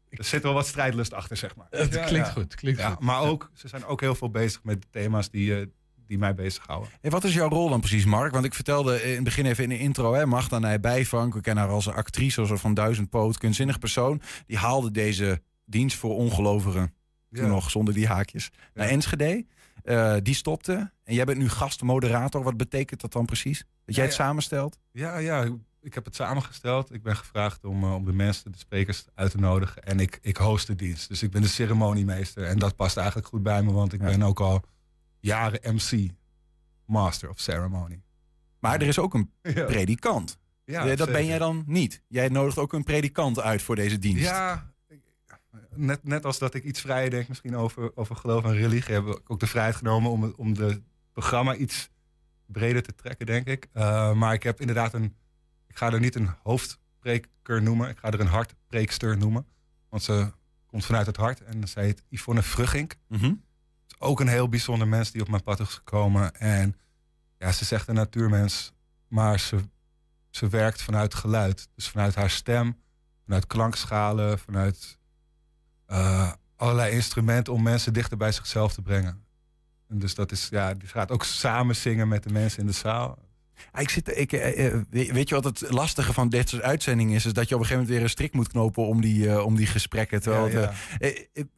Er zit wel wat strijdlust achter, zeg maar. Het Ja, klinkt ja. goed, klinkt ja, goed. Maar ook, ze zijn ook heel veel bezig met thema's die, eh, die mij bezighouden. Hey, wat is jouw rol dan precies, Mark? Want ik vertelde in het begin even in de intro, hè, Magda Nij Bijvank, we kennen haar als een actrice, als een van duizend poot, kunstzinnig persoon. Die haalde deze dienst voor ongelovigen, toen nog zonder die haakjes, naar Enschede. Eh, die stopte. En jij bent nu gastmoderator. Wat betekent dat dan precies? Dat jij het ja. samenstelt? Ja, ja, ik heb het samengesteld. Ik ben gevraagd om, eh, om de mensen, de sprekers uit te nodigen. En ik, ik host de dienst. Dus ik ben de ceremoniemeester. En dat past eigenlijk goed bij me, want ik ben ook al jaren MC, Master of Ceremony. Maar er is ook een *laughs* predikant. Ja, Eh, dat ben jij dan niet. Jij nodigt ook een predikant uit voor deze dienst. Ja, net, net als dat ik iets vrijer denk misschien over, over geloof en religie, heb ik ook de vrijheid genomen om, om de programma iets breder te trekken, denk ik. Uh, maar ik heb inderdaad een, ik ga er niet een hoofdpreker noemen, ik ga er een hartpreekster noemen. Want ze komt vanuit het hart en zij heet Yvonne Vruggink. Mm -hmm. is ook een heel bijzonder mens die op mijn pad is gekomen. En ja, ze zegt een natuurmens, maar ze, ze werkt vanuit geluid. Dus vanuit haar stem, vanuit klankschalen, vanuit uh, allerlei instrumenten om mensen dichter bij zichzelf te brengen. En dus dat is, ja, die gaat ook samen zingen met de mensen in de zaal. Ah, Ik zit, ik, eh, weet je wat het lastige van dit soort uitzendingen is? Is dat je op een gegeven moment weer een strik moet knopen om die, uh, om die gesprekken. Terwijl ja, ja.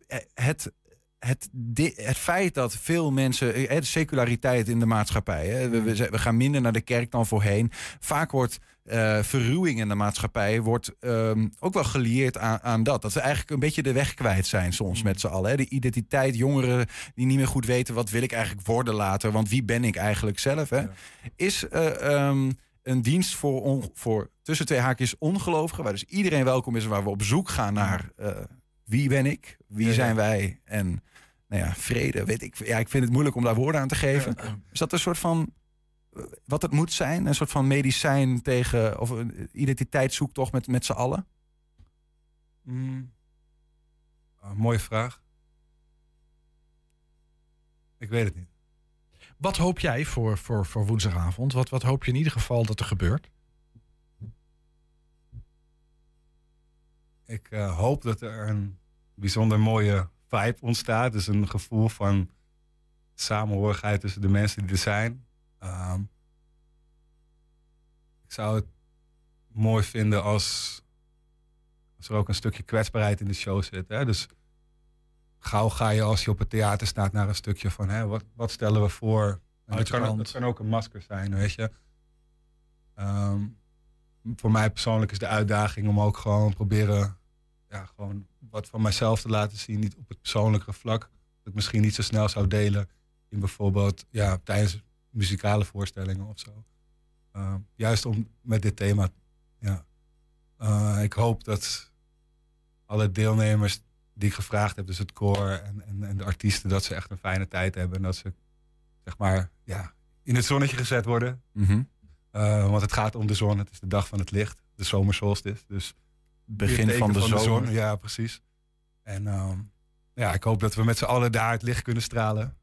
Het, het het, feit dat veel mensen, eh, de seculariteit in de maatschappij, hè, we gaan minder naar de kerk dan voorheen. Vaak wordt eh, verruwing in de maatschappij wordt, ehm, ook wel gelieerd aan, aan dat. Dat ze eigenlijk een beetje de weg kwijt zijn soms met z'n allen. Hè. De identiteit, jongeren die niet meer goed weten wat wil ik eigenlijk worden later, want wie ben ik eigenlijk zelf. Hè? Is eh, ehm, een dienst voor, on- voor tussen twee haakjes ongelovigen, waar dus iedereen welkom is en waar we op zoek gaan naar eh, wie ben ik, wie Ja, ja. zijn wij en nou ja, vrede. Weet ik, ja, ik vind het moeilijk om daar woorden aan te geven. Is dat een soort van wat het moet zijn, een soort van medicijn tegen of een identiteitszoektocht met met z'n allen? Mm. Ah, mooie vraag. Ik weet het niet. Wat hoop jij voor, voor, voor woensdagavond? Wat, wat hoop je in ieder geval dat er gebeurt? Ik eh, hoop dat er een bijzonder mooie vibe ontstaat. Dus een gevoel van samenhorigheid tussen de mensen die er zijn. Ehm, ik zou het mooi vinden als, als er ook een stukje kwetsbaarheid in de show zit. Hè? Dus gauw ga je als je op het theater staat naar een stukje van hè, wat, wat stellen we voor. En Uit dat, de kan, kant. dat kan ook een masker zijn, weet je. Ehm, voor mij persoonlijk is de uitdaging om ook gewoon proberen ja, gewoon wat van mijzelf te laten zien. Niet op het persoonlijke vlak. Dat ik misschien niet zo snel zou delen in bijvoorbeeld ja, tijdens muzikale voorstellingen of zo. Uh, juist om met dit thema. Ja. Uh, ik hoop dat alle deelnemers die ik gevraagd heb, dus het koor en, en, en, de artiesten, dat ze echt een fijne tijd hebben. En dat ze, zeg maar, ja, in het zonnetje gezet worden. Mm -hmm. uh, want het gaat om de zon. Het is de dag van het licht. De zomersolstice. Dus begin van de, van de zon. Ja, precies. En um, ja, ik hoop dat we met z'n allen daar het licht kunnen stralen.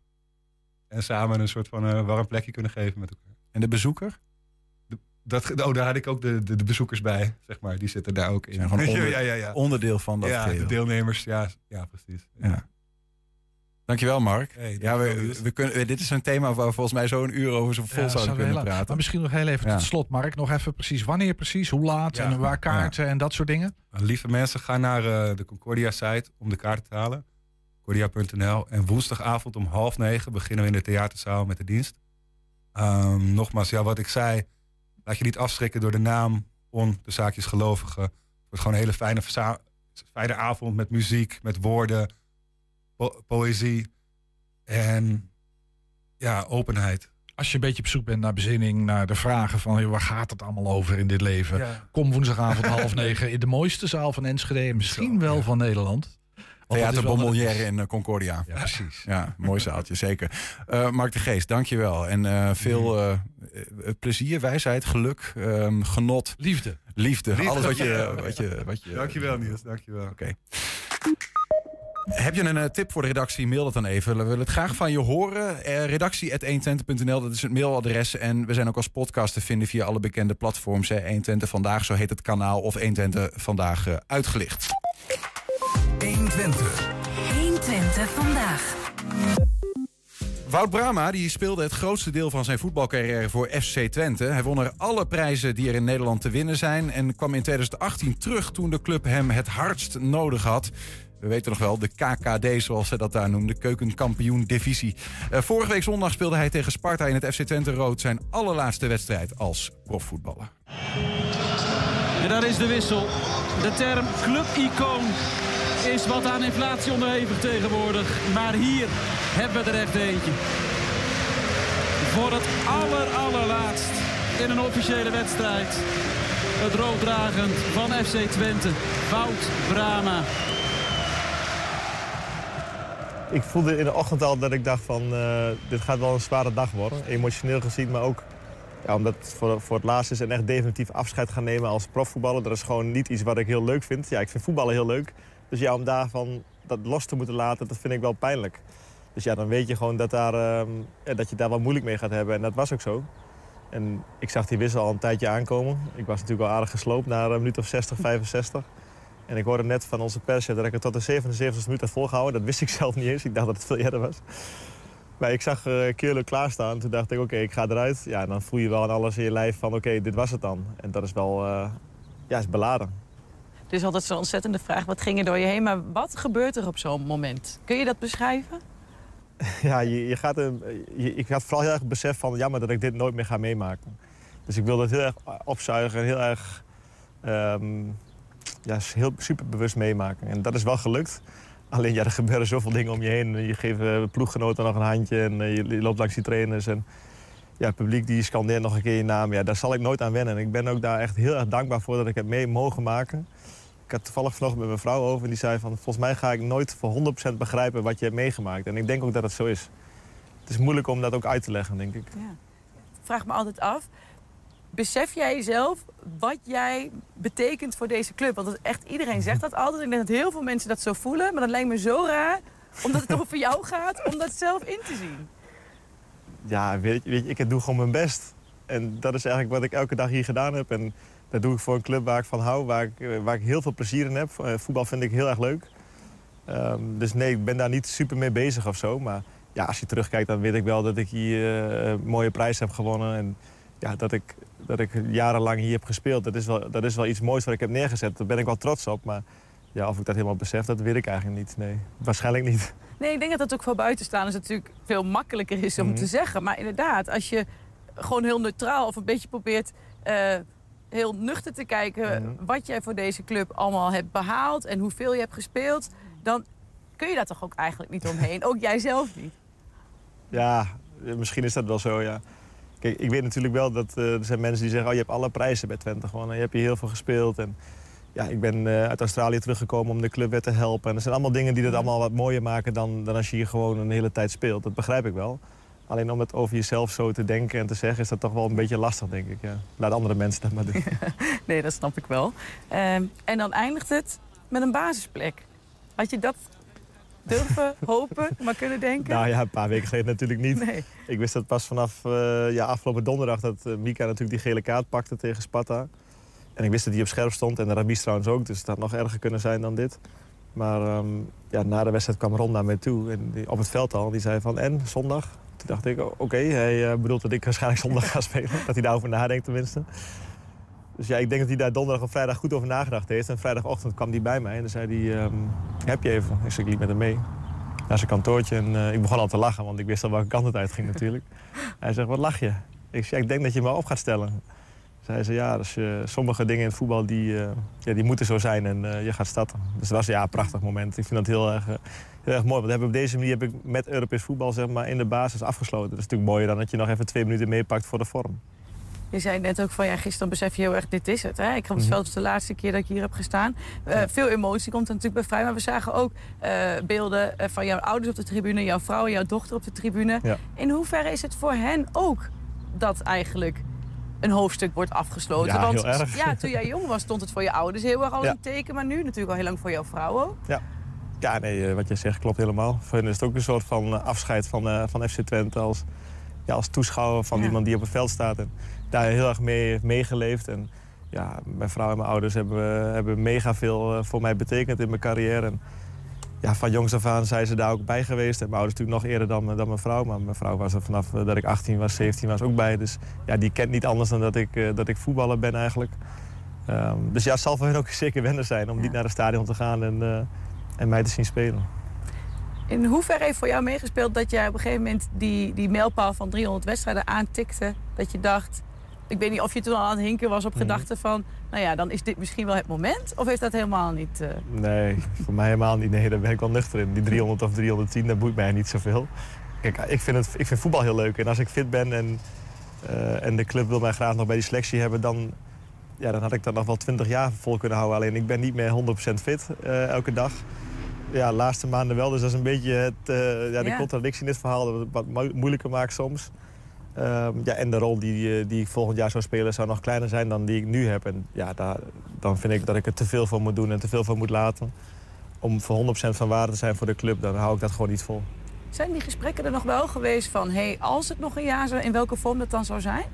En samen een soort van uh, warm plekje kunnen geven met elkaar. En de bezoeker? De, dat, oh, daar had ik ook de, de, de, bezoekers bij, zeg maar. Die zitten daar ook in. Zijn gewoon *laughs* onder, ja, ja, ja. onderdeel van dat Ja, geheel. de deelnemers. Ja, ja precies. Ja. Dankjewel, Mark. Hey, ja, we, we kunnen, dit is een thema waar we volgens mij zo een uur over zo vol Ja, zouden zou kunnen praten. Maar misschien nog heel even Ja. tot slot, Mark. Nog even precies wanneer precies, hoe laat Ja. en waar kaarten en dat soort dingen. Lieve mensen, ga naar eh, de Concordia-site om de kaart te halen. Concordia.nl. En woensdagavond om half negen beginnen we in de theaterzaal met de dienst. Ehm, nogmaals, ja, wat ik zei. Laat je niet afschrikken door de naam on de zaakjes gelovigen. Het wordt gewoon een hele fijne, fijne avond met muziek, met woorden, po- poëzie en ja, openheid. Als je een beetje op zoek bent naar bezinning, naar de vragen van joh, waar gaat het allemaal over in dit leven? Ja. Kom woensdagavond half *laughs* negen in de mooiste zaal van Enschede en misschien wel van Nederland. Theater is wel- Bonbonnière in eh, Concordia. Ja, precies. Ja, mooi zaaltje, *laughs* zeker. Eh, Mark de Geest, dankjewel. En eh, veel eh, eh, plezier, wijsheid, geluk, ehm, genot. Liefde. Liefde. Liefde. Alles wat je... Wat je, wat je Dankjewel Niels, dankjewel. Oké. Heb je een eh, tip voor de redactie? Mail dat dan even. We willen het graag van je horen. Eh, redactie.120.nl, dat is het mailadres. En we zijn ook als podcast te vinden via alle bekende platforms. Hè. 120 Vandaag, zo heet het kanaal. Of 120 Vandaag eh, uitgelicht. 120. 120 vandaag. Wout Brama die speelde het grootste deel van zijn voetbalcarrière voor FC Twente. Hij won er alle prijzen die er in Nederland te winnen zijn... en kwam in 2018 terug toen de club hem het hardst nodig had. We weten nog wel, de KKD zoals ze dat daar noemden, keukenkampioen divisie. Uh, vorige week zondag speelde hij tegen Sparta in het FC Twente Rood... zijn allerlaatste wedstrijd als profvoetballer. En daar is de wissel. De term clubicoon is wat aan inflatie onderhevig tegenwoordig. Maar hier hebben we er echt eentje. Voor het aller allerlaatst in een officiële wedstrijd. Het rooddragend van FC Twente. Wout Brama. Ik voelde in de ochtend al dat ik dacht van uh, dit gaat wel een zware dag worden. Emotioneel gezien, maar ook ja, omdat het voor, voor het laatst is en echt definitief afscheid gaan nemen als profvoetballer. Dat is gewoon niet iets wat ik heel leuk vind. Ja, ik vind voetballen heel leuk. Dus ja, om daarvan dat los te moeten laten, dat vind ik wel pijnlijk. Dus ja, dan weet je gewoon dat, daar, uh, dat je daar wel moeilijk mee gaat hebben. En dat was ook zo. En ik zag die wissel al een tijdje aankomen. Ik was natuurlijk al aardig gesloopt na een minuut of 60, 65. *laughs* En ik hoorde net van onze pers dat ik het tot de 77 minuut had volgehouden. Dat wist ik *laughs* zelf niet eens. Ik dacht dat het veel eerder was. Maar ik zag uh, Keerle klaarstaan. Toen dacht ik, oké, okay, ik ga eruit. Ja, en dan voel je wel aan alles in je lijf van, oké, okay, dit was het dan. En dat is wel, uh, ja, is beladen. Het is altijd zo'n ontzettende vraag, wat ging er door je heen? Maar wat gebeurt er op zo'n moment? Kun je dat beschrijven? *laughs* Ja, je, je gaat een, ik had vooral heel erg besef van jammer dat ik dit nooit meer ga meemaken. Dus ik wilde het heel erg opzuigen en heel erg ehm, ja, heel superbewust meemaken. En dat is wel gelukt. Alleen ja, er gebeuren zoveel dingen om je heen. Je geeft uh, ploeggenoten nog een handje en eh, je, loopt langs die trainers. En ja, het publiek die scandeert nog een keer je naam. Ja, daar zal ik nooit aan wennen. En ik ben ook daar echt heel erg dankbaar voor dat ik het mee mogen maken. Ik had toevallig vanochtend met mijn vrouw over en die zei van... volgens mij ga ik nooit voor 100% begrijpen wat je hebt meegemaakt. En ik denk ook dat het zo is. Het is moeilijk om dat ook uit te leggen, denk ik. Ja. Vraag me altijd af, besef jij zelf wat jij betekent voor deze club? Want echt, iedereen zegt dat altijd. Ik denk dat heel veel mensen dat zo voelen. Maar dat lijkt me zo raar, omdat het over jou gaat, om dat zelf in te zien. Ja, weet je, weet je, ik doe gewoon mijn best. En dat is eigenlijk wat ik elke dag hier gedaan heb. En dat doe ik voor een club waar ik van hou, waar ik, waar ik heel veel plezier in heb. Eh, voetbal vind ik heel erg leuk. Um, dus nee, ik ben daar niet super mee bezig of zo. Maar ja, als je terugkijkt, dan weet ik wel dat ik hier uh, een mooie prijs heb gewonnen. En ja, dat, ik, dat ik jarenlang hier heb gespeeld. Dat is, wel, dat is wel iets moois wat ik heb neergezet. Daar ben ik wel trots op. Maar ja, of ik dat helemaal besef, dat weet ik eigenlijk niet. Nee, waarschijnlijk niet. Nee, ik denk dat dat ook voor buitenstaanders natuurlijk veel makkelijker is om Mhm. te zeggen. Maar inderdaad, als je gewoon heel neutraal of een beetje probeert... eh, heel nuchter te kijken wat jij voor deze club allemaal hebt behaald... en hoeveel je hebt gespeeld, dan kun je daar toch ook eigenlijk niet omheen. ook jij zelf niet. Ja, misschien is dat wel zo, ja. Kijk, ik weet natuurlijk wel dat eh, er zijn mensen die zeggen... oh, je hebt alle prijzen bij Twente gewonnen. Je hebt hier heel veel gespeeld. En ja, ik ben eh, uit Australië teruggekomen om de club weer te helpen. En er zijn allemaal dingen die het allemaal wat mooier maken... Dan, dan als je hier gewoon een hele tijd speelt. Dat begrijp ik wel. Alleen om het over jezelf zo te denken en te zeggen... is dat toch wel een beetje lastig, denk ik. Ja. Laat andere mensen dat maar doen. *laughs* Nee, dat snap ik wel. Ehm, en dan eindigt het met een basisplek. Had je dat durven, *laughs* hopen, maar kunnen denken? Nou ja, een paar weken geleden natuurlijk niet. Nee. Ik wist dat pas vanaf eh, ja, afgelopen donderdag dat eh, Mika natuurlijk die gele kaart pakte tegen Sparta. En ik wist dat hij op scherp stond en de Rabies trouwens ook. Dus het had nog erger kunnen zijn dan dit. Maar ehm, ja, na de wedstrijd kwam Ron naar mij toe, en op het veld al. Die zei van, en, zondag? Toen dacht ik, oké, hij eh, bedoelt dat ik waarschijnlijk zondag ga spelen. *laughs* dat hij daarover nadenkt tenminste. Dus ja, ik denk dat hij daar donderdag of vrijdag goed over nagedacht heeft. En vrijdagochtend kwam hij bij mij en dan zei hij, ehm, heb je even? Ik ik liep met hem mee naar zijn kantoortje. En eh, ik begon al te lachen, want ik wist al welke kant het uit ging natuurlijk. *laughs* Hij zegt, wat lach je? Ik zei, ik denk dat je me op gaat stellen. Zei ze, ja, dus, eh, sommige dingen in het voetbal die, eh, ja, die moeten zo zijn en eh, je gaat starten. Dus dat was ja, een prachtig moment. Ik vind dat heel erg, heel erg mooi. Want heb op deze manier heb ik met Europees voetbal zeg maar, in de basis afgesloten. Dat is natuurlijk mooier dan dat je nog even twee minuten meepakt voor de vorm. Je zei net ook van ja, gisteren besef je heel erg, dit is het. Hè? Ik kwam het Mhm. veld was de laatste keer dat ik hier heb gestaan. Veel emotie komt er natuurlijk bij vrij. Maar we zagen ook beelden van jouw ouders op de tribune, jouw vrouw, jouw dochter op de tribune. Ja. In hoeverre is het voor hen ook dat eigenlijk een hoofdstuk wordt afgesloten? Ja, Want heel erg. ja, toen jij jong was, stond het voor je ouders heel erg al Ja. een teken. Maar nu natuurlijk al heel lang voor jouw vrouw ook. Ja. Ja, nee, eh, wat je zegt klopt helemaal. Voor hen is het ook een soort van eh, afscheid van, eh, van FC Twente als, ja, als toeschouwer van iemand die op het veld staat. En daar heel erg mee heeft meegeleefd. En ja, mijn vrouw en mijn ouders hebben, hebben mega veel voor mij betekend in mijn carrière. En, ja, van jongs af aan zijn ze daar ook bij geweest. En mijn ouders natuurlijk nog eerder dan, dan mijn vrouw. Maar mijn vrouw was er vanaf eh, dat ik 18 was, 17 was ook bij. Dus ja, die kent niet anders dan dat ik, eh, dat ik voetballer ben eigenlijk. Ehm, dus ja, het zal voor hen ook *laughs* zeker wennen zijn om niet naar het stadion te gaan en, eh, en mij te zien spelen. In hoeverre heeft voor jou meegespeeld dat jij op een gegeven moment die, die mijlpaal van 300 wedstrijden aantikte? Dat je dacht, ik weet niet of je toen al aan het hinken was op Mhm. gedachten van, nou ja, dan is dit misschien wel het moment. Of heeft dat helemaal niet? eh, Nee, voor mij helemaal niet. Nee, daar ben ik wel nuchter in. Die *laughs* 300 of 310, dat boeit mij niet zoveel. Kijk, ik vind, het, ik vind voetbal heel leuk. En als ik fit ben en, eh, en de club wil mij graag nog bij die selectie hebben... dan, ja, dan had ik dat nog wel 20 jaar vol kunnen houden. Alleen ik ben niet meer 100% fit eh, elke dag. Ja, de laatste maanden wel. Dus dat is een beetje het, ja, de Ja. contradictie in dit verhaal... dat het wat mo- moeilijker maakt soms. Ehm, ja, en de rol die, eh, die ik volgend jaar zou spelen zou nog kleiner zijn dan die ik nu heb. En ja, daar, dan vind ik dat ik er te veel voor moet doen en te veel voor moet laten. Om voor 100% van waarde te zijn voor de club, dan hou ik dat gewoon niet vol. Zijn die gesprekken er nog wel geweest van, hey, als het nog een jaar zou, in welke vorm dat dan zou zijn?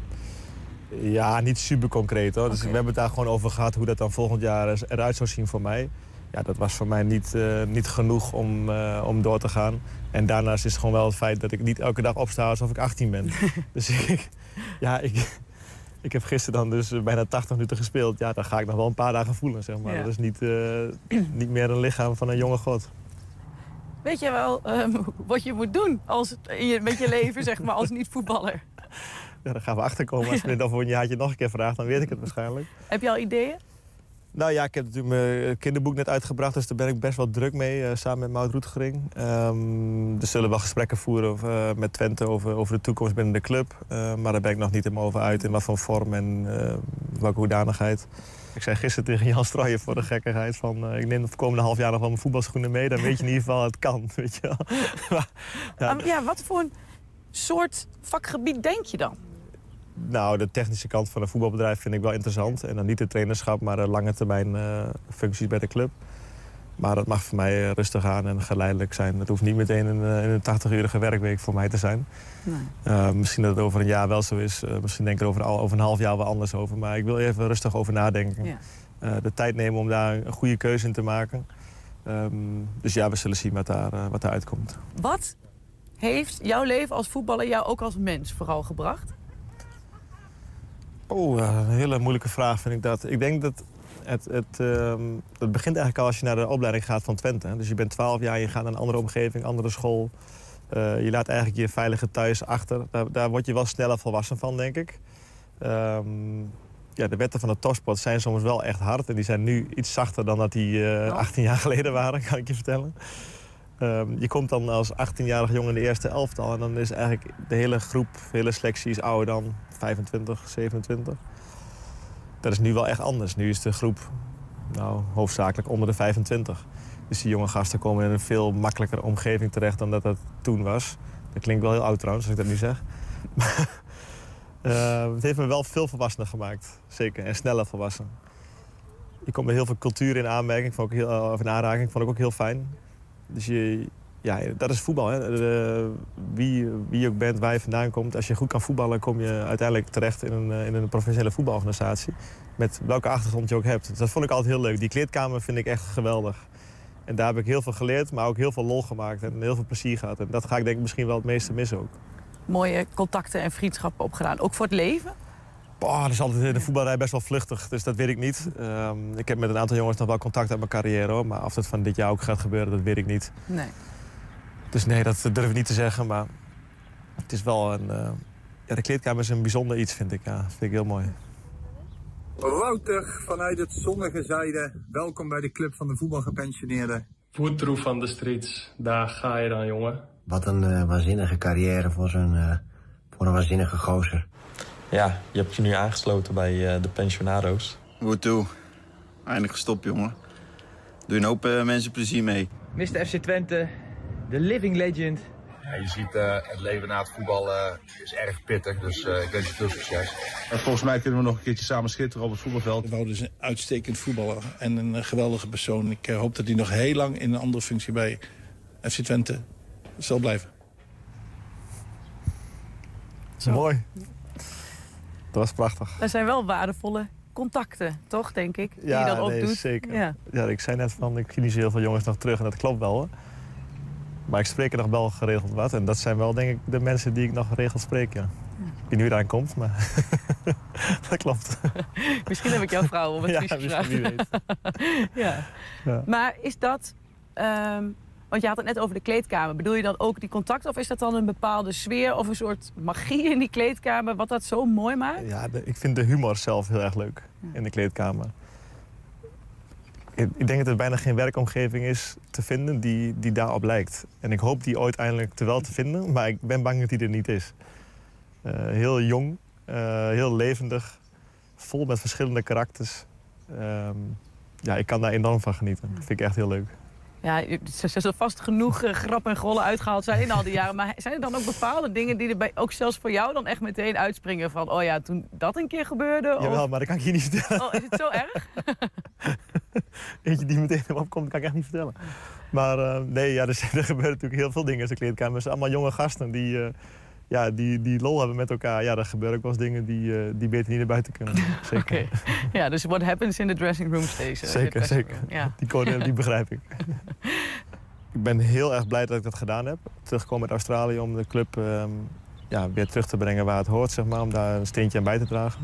Ja, niet super concreet hoor. Dus we hebben het daar gewoon over gehad hoe dat dan volgend jaar er- eruit zou zien voor mij. Ja, dat was voor mij niet, eh, niet genoeg om, eh, om door te gaan. En daarnaast is het gewoon wel het feit dat ik niet elke dag opsta alsof ik 18 ben. *laughs* dus ik, ja, ik, ik heb gisteren dan dus bijna 80 minuten gespeeld. Ja, dan ga ik nog wel een paar dagen voelen, zeg maar. Ja. Dat is niet, eh, niet meer een lichaam van een jonge god. Weet je wel ehm, wat je moet doen als, met je leven, zeg maar, als niet-voetballer? Ja, daar gaan we achterkomen. Als *laughs* je me dan voor een jaartje nog een keer vraagt, dan weet ik het waarschijnlijk. Heb je al ideeën? Nou ja, ik heb natuurlijk mijn kinderboek net uitgebracht, dus daar ben ik best wel druk mee, eh, samen met Maud Roetgering. Ehm er zullen wel gesprekken voeren over, eh, met Twente over, over de toekomst binnen de club. Eh, maar daar ben ik nog niet helemaal over uit, in wat voor vorm en eh, welke hoedanigheid. Ik zei gisteren tegen Jan Strooijen voor de gekkigheid van... eh, ik neem het komende half jaar nog wel mijn voetbalschoenen mee. Dan weet je in ieder geval, het kan, weet je wel. *laughs* Ja. ja, wat voor een soort vakgebied denk je dan? Nou, de technische kant van een voetbalbedrijf vind ik wel interessant. En dan niet de trainerschap, maar de lange termijn eh, functies bij de club. Maar dat mag voor mij eh, rustig aan en geleidelijk zijn. Het hoeft niet meteen een, eh, een 80-urige werkweek voor mij te zijn. Eh, misschien dat het over een jaar wel zo is. Misschien denk ik er over, over een half jaar wel anders over. Maar ik wil even rustig over nadenken. Ja. De tijd nemen om daar een goede keuze in te maken. Ehm, dus ja, we zullen zien wat daar, wat daar uitkomt. Wat heeft jouw leven als voetballer jou ook als mens vooral gebracht? Oh, een hele moeilijke vraag vind ik dat. Ik denk dat het, het, ehm, het begint eigenlijk al als je naar de opleiding gaat van Twente. Dus je bent 12 jaar, je gaat naar een andere omgeving, andere school. Eh, je laat eigenlijk je veilige thuis achter. Daar, daar word je wel sneller volwassen van, denk ik. Ehm, ja, de wetten van de topsport zijn soms wel echt hard. En die zijn nu iets zachter dan dat die eh, 18 jaar geleden waren, kan ik je vertellen. Ehm, je komt dan als 18-jarig jongen in de eerste elftal. En dan is eigenlijk de hele groep, de hele selectie is ouder dan 25, 27. Dat is nu wel echt anders. Nu is de groep nou, hoofdzakelijk onder de 25. Dus die jonge gasten komen in een veel makkelijker omgeving terecht dan dat dat toen was. Dat klinkt wel heel oud trouwens, als ik dat nu zeg. *laughs* Eh, het heeft me wel veel volwassener gemaakt. Zeker. En sneller volwassen. Je komt met heel veel cultuur in aanmerking, vond ik heel, of in aanraking. Vond ik ook heel fijn. Dus je, ja, dat is voetbal. Hè. Wie, wie je ook bent, waar je vandaan komt. Als je goed kan voetballen, kom je uiteindelijk terecht in een, eh, in een professionele voetbalorganisatie. Met welke achtergrond je ook hebt. Dat vond ik altijd heel leuk. Die kleedkamer vind ik echt geweldig. En daar heb ik heel veel geleerd, maar ook heel veel lol gemaakt. En heel veel plezier gehad. En dat ga ik denk ik misschien wel het meeste missen ook. Mooie contacten en vriendschappen opgedaan. Ook voor het leven? Boah, dat is altijd in de voetbalrij best wel vluchtig, dus dat weet ik niet. Ehm, ik heb met een aantal jongens nog wel contact uit mijn carrière, hoor. maar of dat van dit jaar ook gaat gebeuren, dat weet ik niet. Nee. Dus nee, dat durf ik niet te zeggen, maar het is wel een... eh, ja, de kleedkamer is een bijzonder iets, vind ik. Ja, dat vind ik heel mooi. Wouter vanuit het zonnige zuiden. Welkom bij de Club van de Voetbalgepensioneerden. Voettroef van de streets, daar ga je dan, jongen. Wat een eh, waanzinnige carrière voor, zo'n, eh, voor een waanzinnige gozer. Ja, je hebt je nu aangesloten bij eh, de pensionado's. Woe Eindelijk gestopt, jongen. Doe je een hoop eh, mensen plezier mee. Mr. FC Twente, de living legend. Ja, je ziet eh, het leven na het voetbal is erg pittig, dus eh, ik wens je veel succes. En volgens mij kunnen we nog een keertje samen schitteren op het voetbalveld. Wout is een uitstekend voetballer en een geweldige persoon. Ik hoop dat hij nog heel lang in een andere functie bij FC Twente zal blijven. Mooi. Dat was prachtig. Dat zijn wel waardevolle contacten, toch, denk ik? Die je dan ook nee, doet. zeker. Ja. Ja. ik zei net van, ik zie niet heel veel jongens nog terug en dat klopt wel. Maar ik spreek er nog wel geregeld wat. En dat zijn wel denk ik de mensen die ik nog geregeld spreek, ja. Ik weet niet komt, maar *laughs* dat klopt. *laughs* Misschien heb ik jouw vrouw op het *laughs* Ja, misschien, wie ja. Ja. Maar is dat... ehm, want je had het net over de kleedkamer. Bedoel je dan ook die contacten? Of is dat dan een bepaalde sfeer of een soort magie in die kleedkamer... wat dat zo mooi maakt? Ja, ik vind de humor zelf heel erg leuk in de kleedkamer. Ik, ik denk dat er bijna geen werkomgeving is te vinden die, die daarop lijkt. En ik hoop die ooit eindelijk te wel te vinden, maar ik ben bang dat die er niet is. Eh, heel jong, eh, heel levendig, vol met verschillende karakters. Ehm, ja, ik kan daar enorm van genieten. Dat vind ik echt heel leuk. Ja, er zullen vast genoeg eh, grap en grollen uitgehaald zijn in al die jaren. Maar zijn er dan ook bepaalde dingen die er bij, ook zelfs voor jou dan echt meteen uitspringen? Van, oh ja, toen dat een keer gebeurde? Of... Jawel, maar dat kan ik je niet vertellen. Oh, is het zo erg? *laughs* Eentje die meteen in me opkomt, kan ik echt niet vertellen. Maar eh, nee, ja, er, zijn- er gebeuren natuurlijk heel veel dingen in de kleedkamer. Het zijn allemaal jonge gasten die, eh, ja, die, die lol hebben met elkaar. Ja, er gebeuren ook wel eens dingen die, eh, die beter niet naar buiten kunnen. *laughs* Zeker. ja, dus what happens in the dressing room stays. eh, Zeker, zeker. Ja. Die code die begrijp ik. *laughs* ik ben heel erg blij dat ik dat gedaan heb. Teruggekomen uit Australië om de club ehm, ja, weer terug te brengen waar het hoort, zeg maar. Om daar een steentje aan bij te dragen.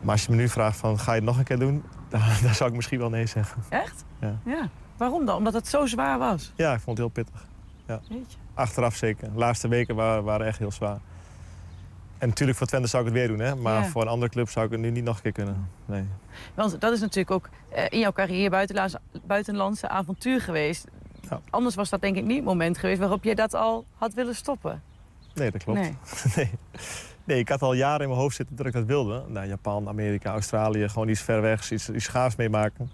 Maar als je me nu vraagt van ga je het nog een keer doen, *laughs* dan, dan zou ik misschien wel nee zeggen. Echt? Ja. Ja. Waarom dan? Omdat het zo zwaar was? Ja, ik vond het heel pittig. Ja. Jeetje. Achteraf zeker. De laatste weken waren, waren echt heel zwaar. En natuurlijk voor Twente zou ik het weer doen, hè? maar Ja. voor een andere club zou ik het nu niet nog een keer kunnen. Nee. Want dat is natuurlijk ook eh, in jouw carrière buitenlandse, buitenlandse avontuur geweest. Anders was dat denk ik niet het moment geweest waarop je dat al had willen stoppen. Nee, dat klopt. Nee. *laughs* Nee. nee. ik had al jaren in mijn hoofd zitten dat ik dat wilde. Nou, Japan, Amerika, Australië, gewoon iets ver weg, iets, iets gaafs meemaken.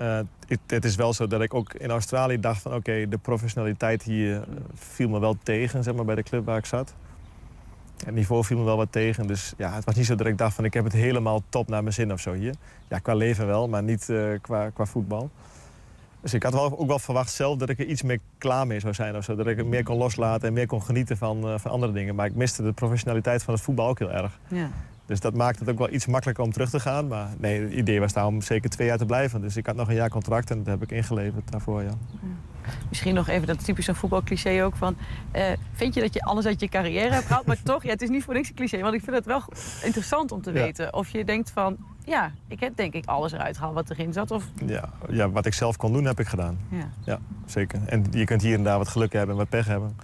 Eh, het, is wel zo dat ik ook in Australië dacht van... oké, de professionaliteit hier eh, viel me wel tegen, zeg maar, bij de club waar ik zat. Het niveau viel me wel wat tegen. Dus ja, het was niet zo dat ik dacht van ik heb het helemaal top naar mijn zin of zo hier. Ja, qua leven wel, maar niet eh, qua, qua voetbal. Dus ik had wel, ook wel verwacht zelf dat ik er iets meer klaar mee zou zijn of zo. Dat ik het meer kon loslaten en meer kon genieten van, van andere dingen. Maar ik miste de professionaliteit van het voetbal ook heel erg. Ja. Dus dat maakt het ook wel iets makkelijker om terug te gaan. Maar nee, het idee was daar om zeker twee jaar te blijven. Dus ik had nog een jaar contract en dat heb ik ingeleverd daarvoor, ja. Misschien nog even dat typische voetbalcliché ook van... eh, vind je dat je alles uit je carrière hebt gehaald? Maar *laughs* toch, ja, het is niet voor niks een cliché. Want ik vind het wel interessant om te Ja. weten. Of je denkt van, ja, ik heb denk ik alles eruit gehaald wat erin zat. Of, Ja, ja, wat ik zelf kon doen, heb ik gedaan. ja. Ja, zeker. En je kunt hier en daar wat geluk hebben en wat pech hebben.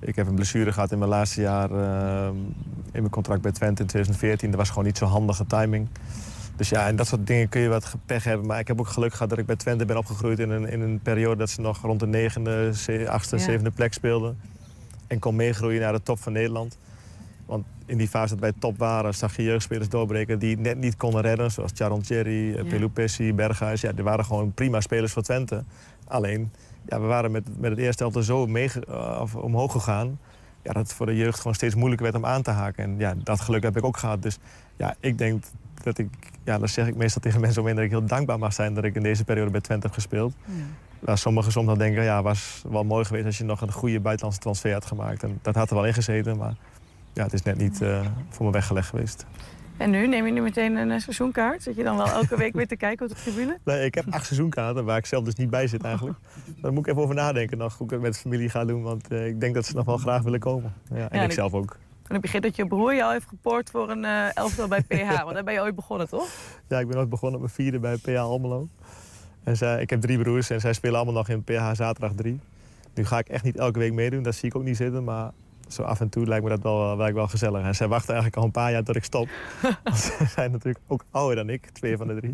Ik heb een blessure gehad in mijn laatste jaar eh, in mijn contract bij Twente in 2014. Dat was gewoon niet zo'n handige timing. Dus ja, en dat soort dingen kun je wat pech hebben. Maar ik heb ook geluk gehad dat ik bij Twente ben opgegroeid in een, in een periode dat ze nog rond de negende, achtste, Ja. zevende plek speelden. En kon meegroeien naar de top van Nederland. Want in die fase dat wij top waren, zag je jeugdspelers doorbreken die het net niet konden redden. Zoals Charon Thierry, Ja. ja. Pelupessi, Berghuis. Ja, die waren gewoon prima spelers voor Twente. Alleen, ja, we waren met, met het eerste elftal zo meege- eh, of omhoog gegaan... Ja, dat het voor de jeugd gewoon steeds moeilijker werd om aan te haken. En ja, dat geluk heb ik ook gehad. Dus ja, ik denk dat ik... Ja, dat zeg ik meestal tegen *laughs* mensen omheen... dat ik heel dankbaar mag zijn dat ik in deze periode bij Twente heb gespeeld. Waar sommigen soms dan denken, ja, was wel mooi geweest... als je nog een goede buitenlandse transfer had gemaakt. En dat had er wel in gezeten, maar ja, het is net niet eh, voor me weggelegd geweest. En nu, neem je nu meteen een eh, seizoenkaart? Zit je dan wel elke week weer te kijken op de tribune? *laughs* Nee, ik heb acht seizoenkaarten waar ik zelf dus niet bij zit eigenlijk. Daar moet ik even over nadenken nog hoe ik het met de familie ga doen. Want eh, ik denk dat ze nog wel graag willen komen. Ja, en Ja, ik ik- zelf ook. En ik begreep dat je broer je al heeft gepoord voor een eh elftal bij PH. *laughs* Want daar ben je ooit begonnen, toch? Ja, ik ben ooit begonnen op mijn vierde bij PH Almelo. En zij, ik heb drie broers en zij spelen allemaal nog in PH Zaterdag 3. Nu ga ik echt niet elke week meedoen, dat zie ik ook niet zitten. Maar zo af en toe lijkt me dat wel, lijkt wel gezellig. En zij wachten eigenlijk al een paar jaar tot ik stop. *laughs* Want ze zijn natuurlijk ook ouder dan ik, twee van de drie.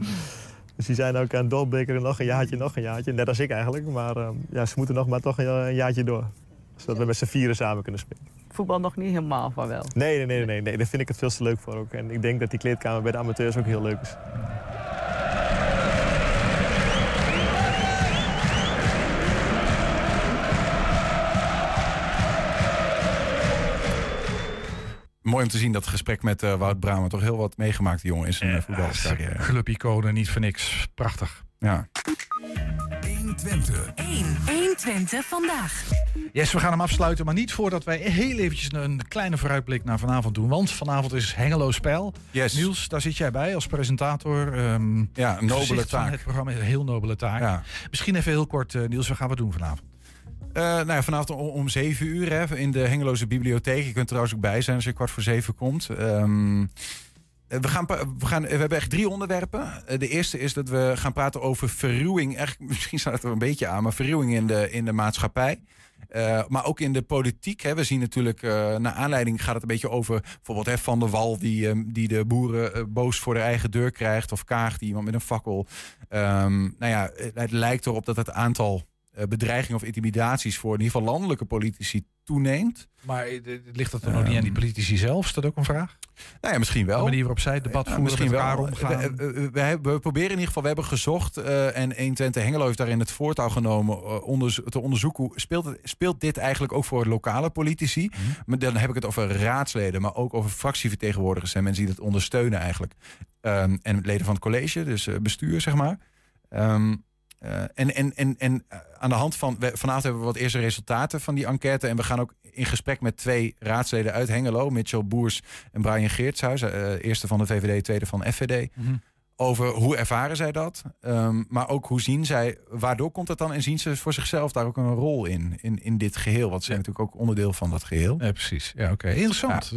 Dus die zijn ook aan het doorbreken nog een jaartje, nog een jaartje. Net als ik eigenlijk. Maar eh, ja, ze moeten nog maar toch een, een jaartje door. Zodat we met z'n vieren samen kunnen spelen. Voetbal nog niet helemaal, maar wel. Nee, nee, nee, nee, nee. Daar vind ik het veel te leuk voor ook. En ik denk dat die kleedkamer bij de amateurs ook heel leuk is. Mooi om te zien dat het gesprek met eh, Wout Brama toch heel wat meegemaakt, die jongen, in zijn uh, voetbalcarrière. *laughs* Clubiconen, niet voor niks. Prachtig. Ja. 120. 1. 120 vandaag. Yes, we gaan hem afsluiten, maar niet voordat wij heel eventjes een kleine vooruitblik naar vanavond doen. Want vanavond is Hengelo Spel. Yes. Niels, daar zit jij bij als presentator. ehm, ja, een nobele taak. Het programma is een heel nobele taak. Ja. Misschien even heel kort, eh, Niels, wat gaan we doen vanavond? Uh, nou ja, vanavond om, om 7 uur hè, in de Hengeloze Bibliotheek. Je kunt trouwens ook bij zijn als je kwart voor zeven komt. Um, we, gaan, we, gaan, we hebben echt drie onderwerpen. De eerste is dat we gaan praten over verruwing. Echt, *laughs* misschien staat het er een beetje aan, maar verruwing in de, in de maatschappij. Maar ook in de politiek. Hè. We zien natuurlijk, uh, naar aanleiding gaat het een beetje over bijvoorbeeld Van der Wal, die, um, die de boeren boos voor de eigen deur krijgt. Of Kaag, die iemand met een fakkel. Um, nou ja, het lijkt erop dat het aantal bedreigingen of intimidaties voor in ieder geval landelijke politici toeneemt. Maar ligt dat er nog niet aan die politici zelf? Is dat ook een vraag? Nou ja, misschien wel. De manier waarop zij het debat voeren, misschien wel. omgaan. We, we, we, we, proberen in ieder geval, we hebben gezocht uh, en 120 Hengelo heeft daarin het voortouw genomen uh, onderzo te onderzoeken. Hoe speelt, het, speelt dit eigenlijk ook voor lokale politici? Mhm. Mm -hmm. Maar dan heb ik het over raadsleden, maar ook over fractievertegenwoordigers en mensen die dat ondersteunen eigenlijk. Um, en leden van het college, dus bestuur zeg maar. Um, uh, en, en, en, en aan de hand van, vanavond hebben we wat eerste resultaten van die enquête. En we gaan ook in gesprek met twee raadsleden uit Hengelo, Mitchell Boers en Brian Geertshuis. Uh, eerste van de VVD, tweede van FVD. Mhm. Over hoe ervaren zij dat, ehm, maar ook hoe zien zij, waardoor komt dat dan en zien ze voor zichzelf daar ook een rol in, in, in dit geheel, want ze zijn natuurlijk ook onderdeel van dat geheel. Ja, precies. Ja, oké. Interessant.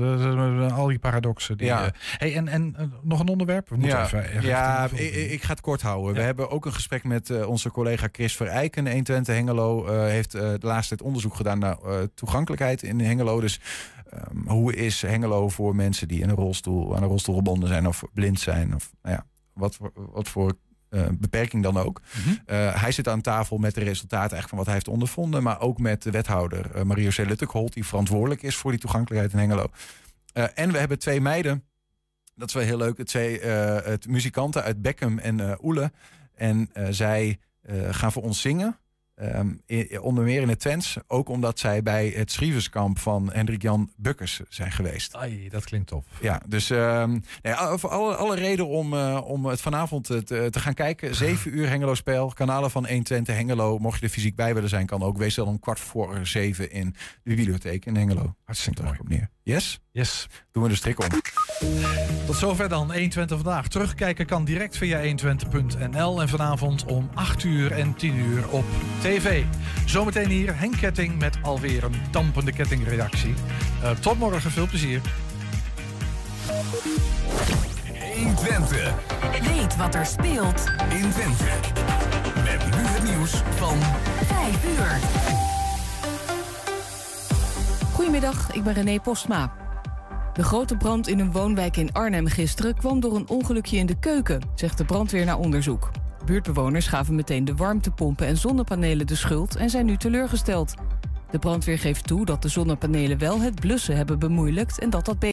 Al die paradoxen. Die, Ja. eh, hey, en, en eh, nog een onderwerp? We moeten ja, even, even ja even- ik, ik ga het kort houden. We hebben ook een gesprek met eh, onze collega Chris Verijken. 120 Hengelo heeft de laatste tijd onderzoek gedaan naar toegankelijkheid in Hengelo. Dus ehm, hoe is Hengelo voor mensen die in een rolstoel, aan een rolstoel gebonden zijn of blind zijn? Of nou ja, wat voor, wat voor eh, beperking dan ook. Eh, hij zit aan tafel met de resultaten eigenlijk van wat hij heeft ondervonden. Maar ook met de wethouder uh, Marie-José Luttekholt, die verantwoordelijk is voor die toegankelijkheid in Hengelo. Eh, en we hebben twee meiden dat is wel heel leuk. Het twee het muzikanten uit Beckham en Oele. En zij gaan voor ons zingen. Ehm, i- onder meer in het Twents. Ook omdat zij bij het schrijverskamp van Hendrik Jan Bukkers zijn geweest. Ai, dat klinkt tof. Ja, dus nee, voor alle, alle reden om, eh, om het vanavond eh, te, te gaan kijken. 7 uur Hengelo spel. Kanalen van 120 Hengelo. Mocht je er fysiek bij willen zijn, kan ook. Wees dan om kwart voor zeven in de bibliotheek in Hengelo. Hartstikke mooi. Op neer. Yes? Yes. Doen we de strik om. Tot zover dan 120 vandaag. Terugkijken kan direct via 120.nl en vanavond om 8 uur en 10 uur op tv. Zometeen hier Henk Ketting met alweer een dampende kettingreactie. Eh, tot morgen, veel plezier. 120. Weet wat er speelt in Twente. Met nu het nieuws van 5 uur. Goedemiddag, ik ben René Postma. De grote brand in een woonwijk in Arnhem gisteren kwam door een ongelukje in de keuken, zegt de brandweer na onderzoek. Buurtbewoners gaven meteen de warmtepompen en zonnepanelen de schuld en zijn nu teleurgesteld. De brandweer geeft toe dat de zonnepanelen wel het blussen hebben bemoeilijkt en dat dat beter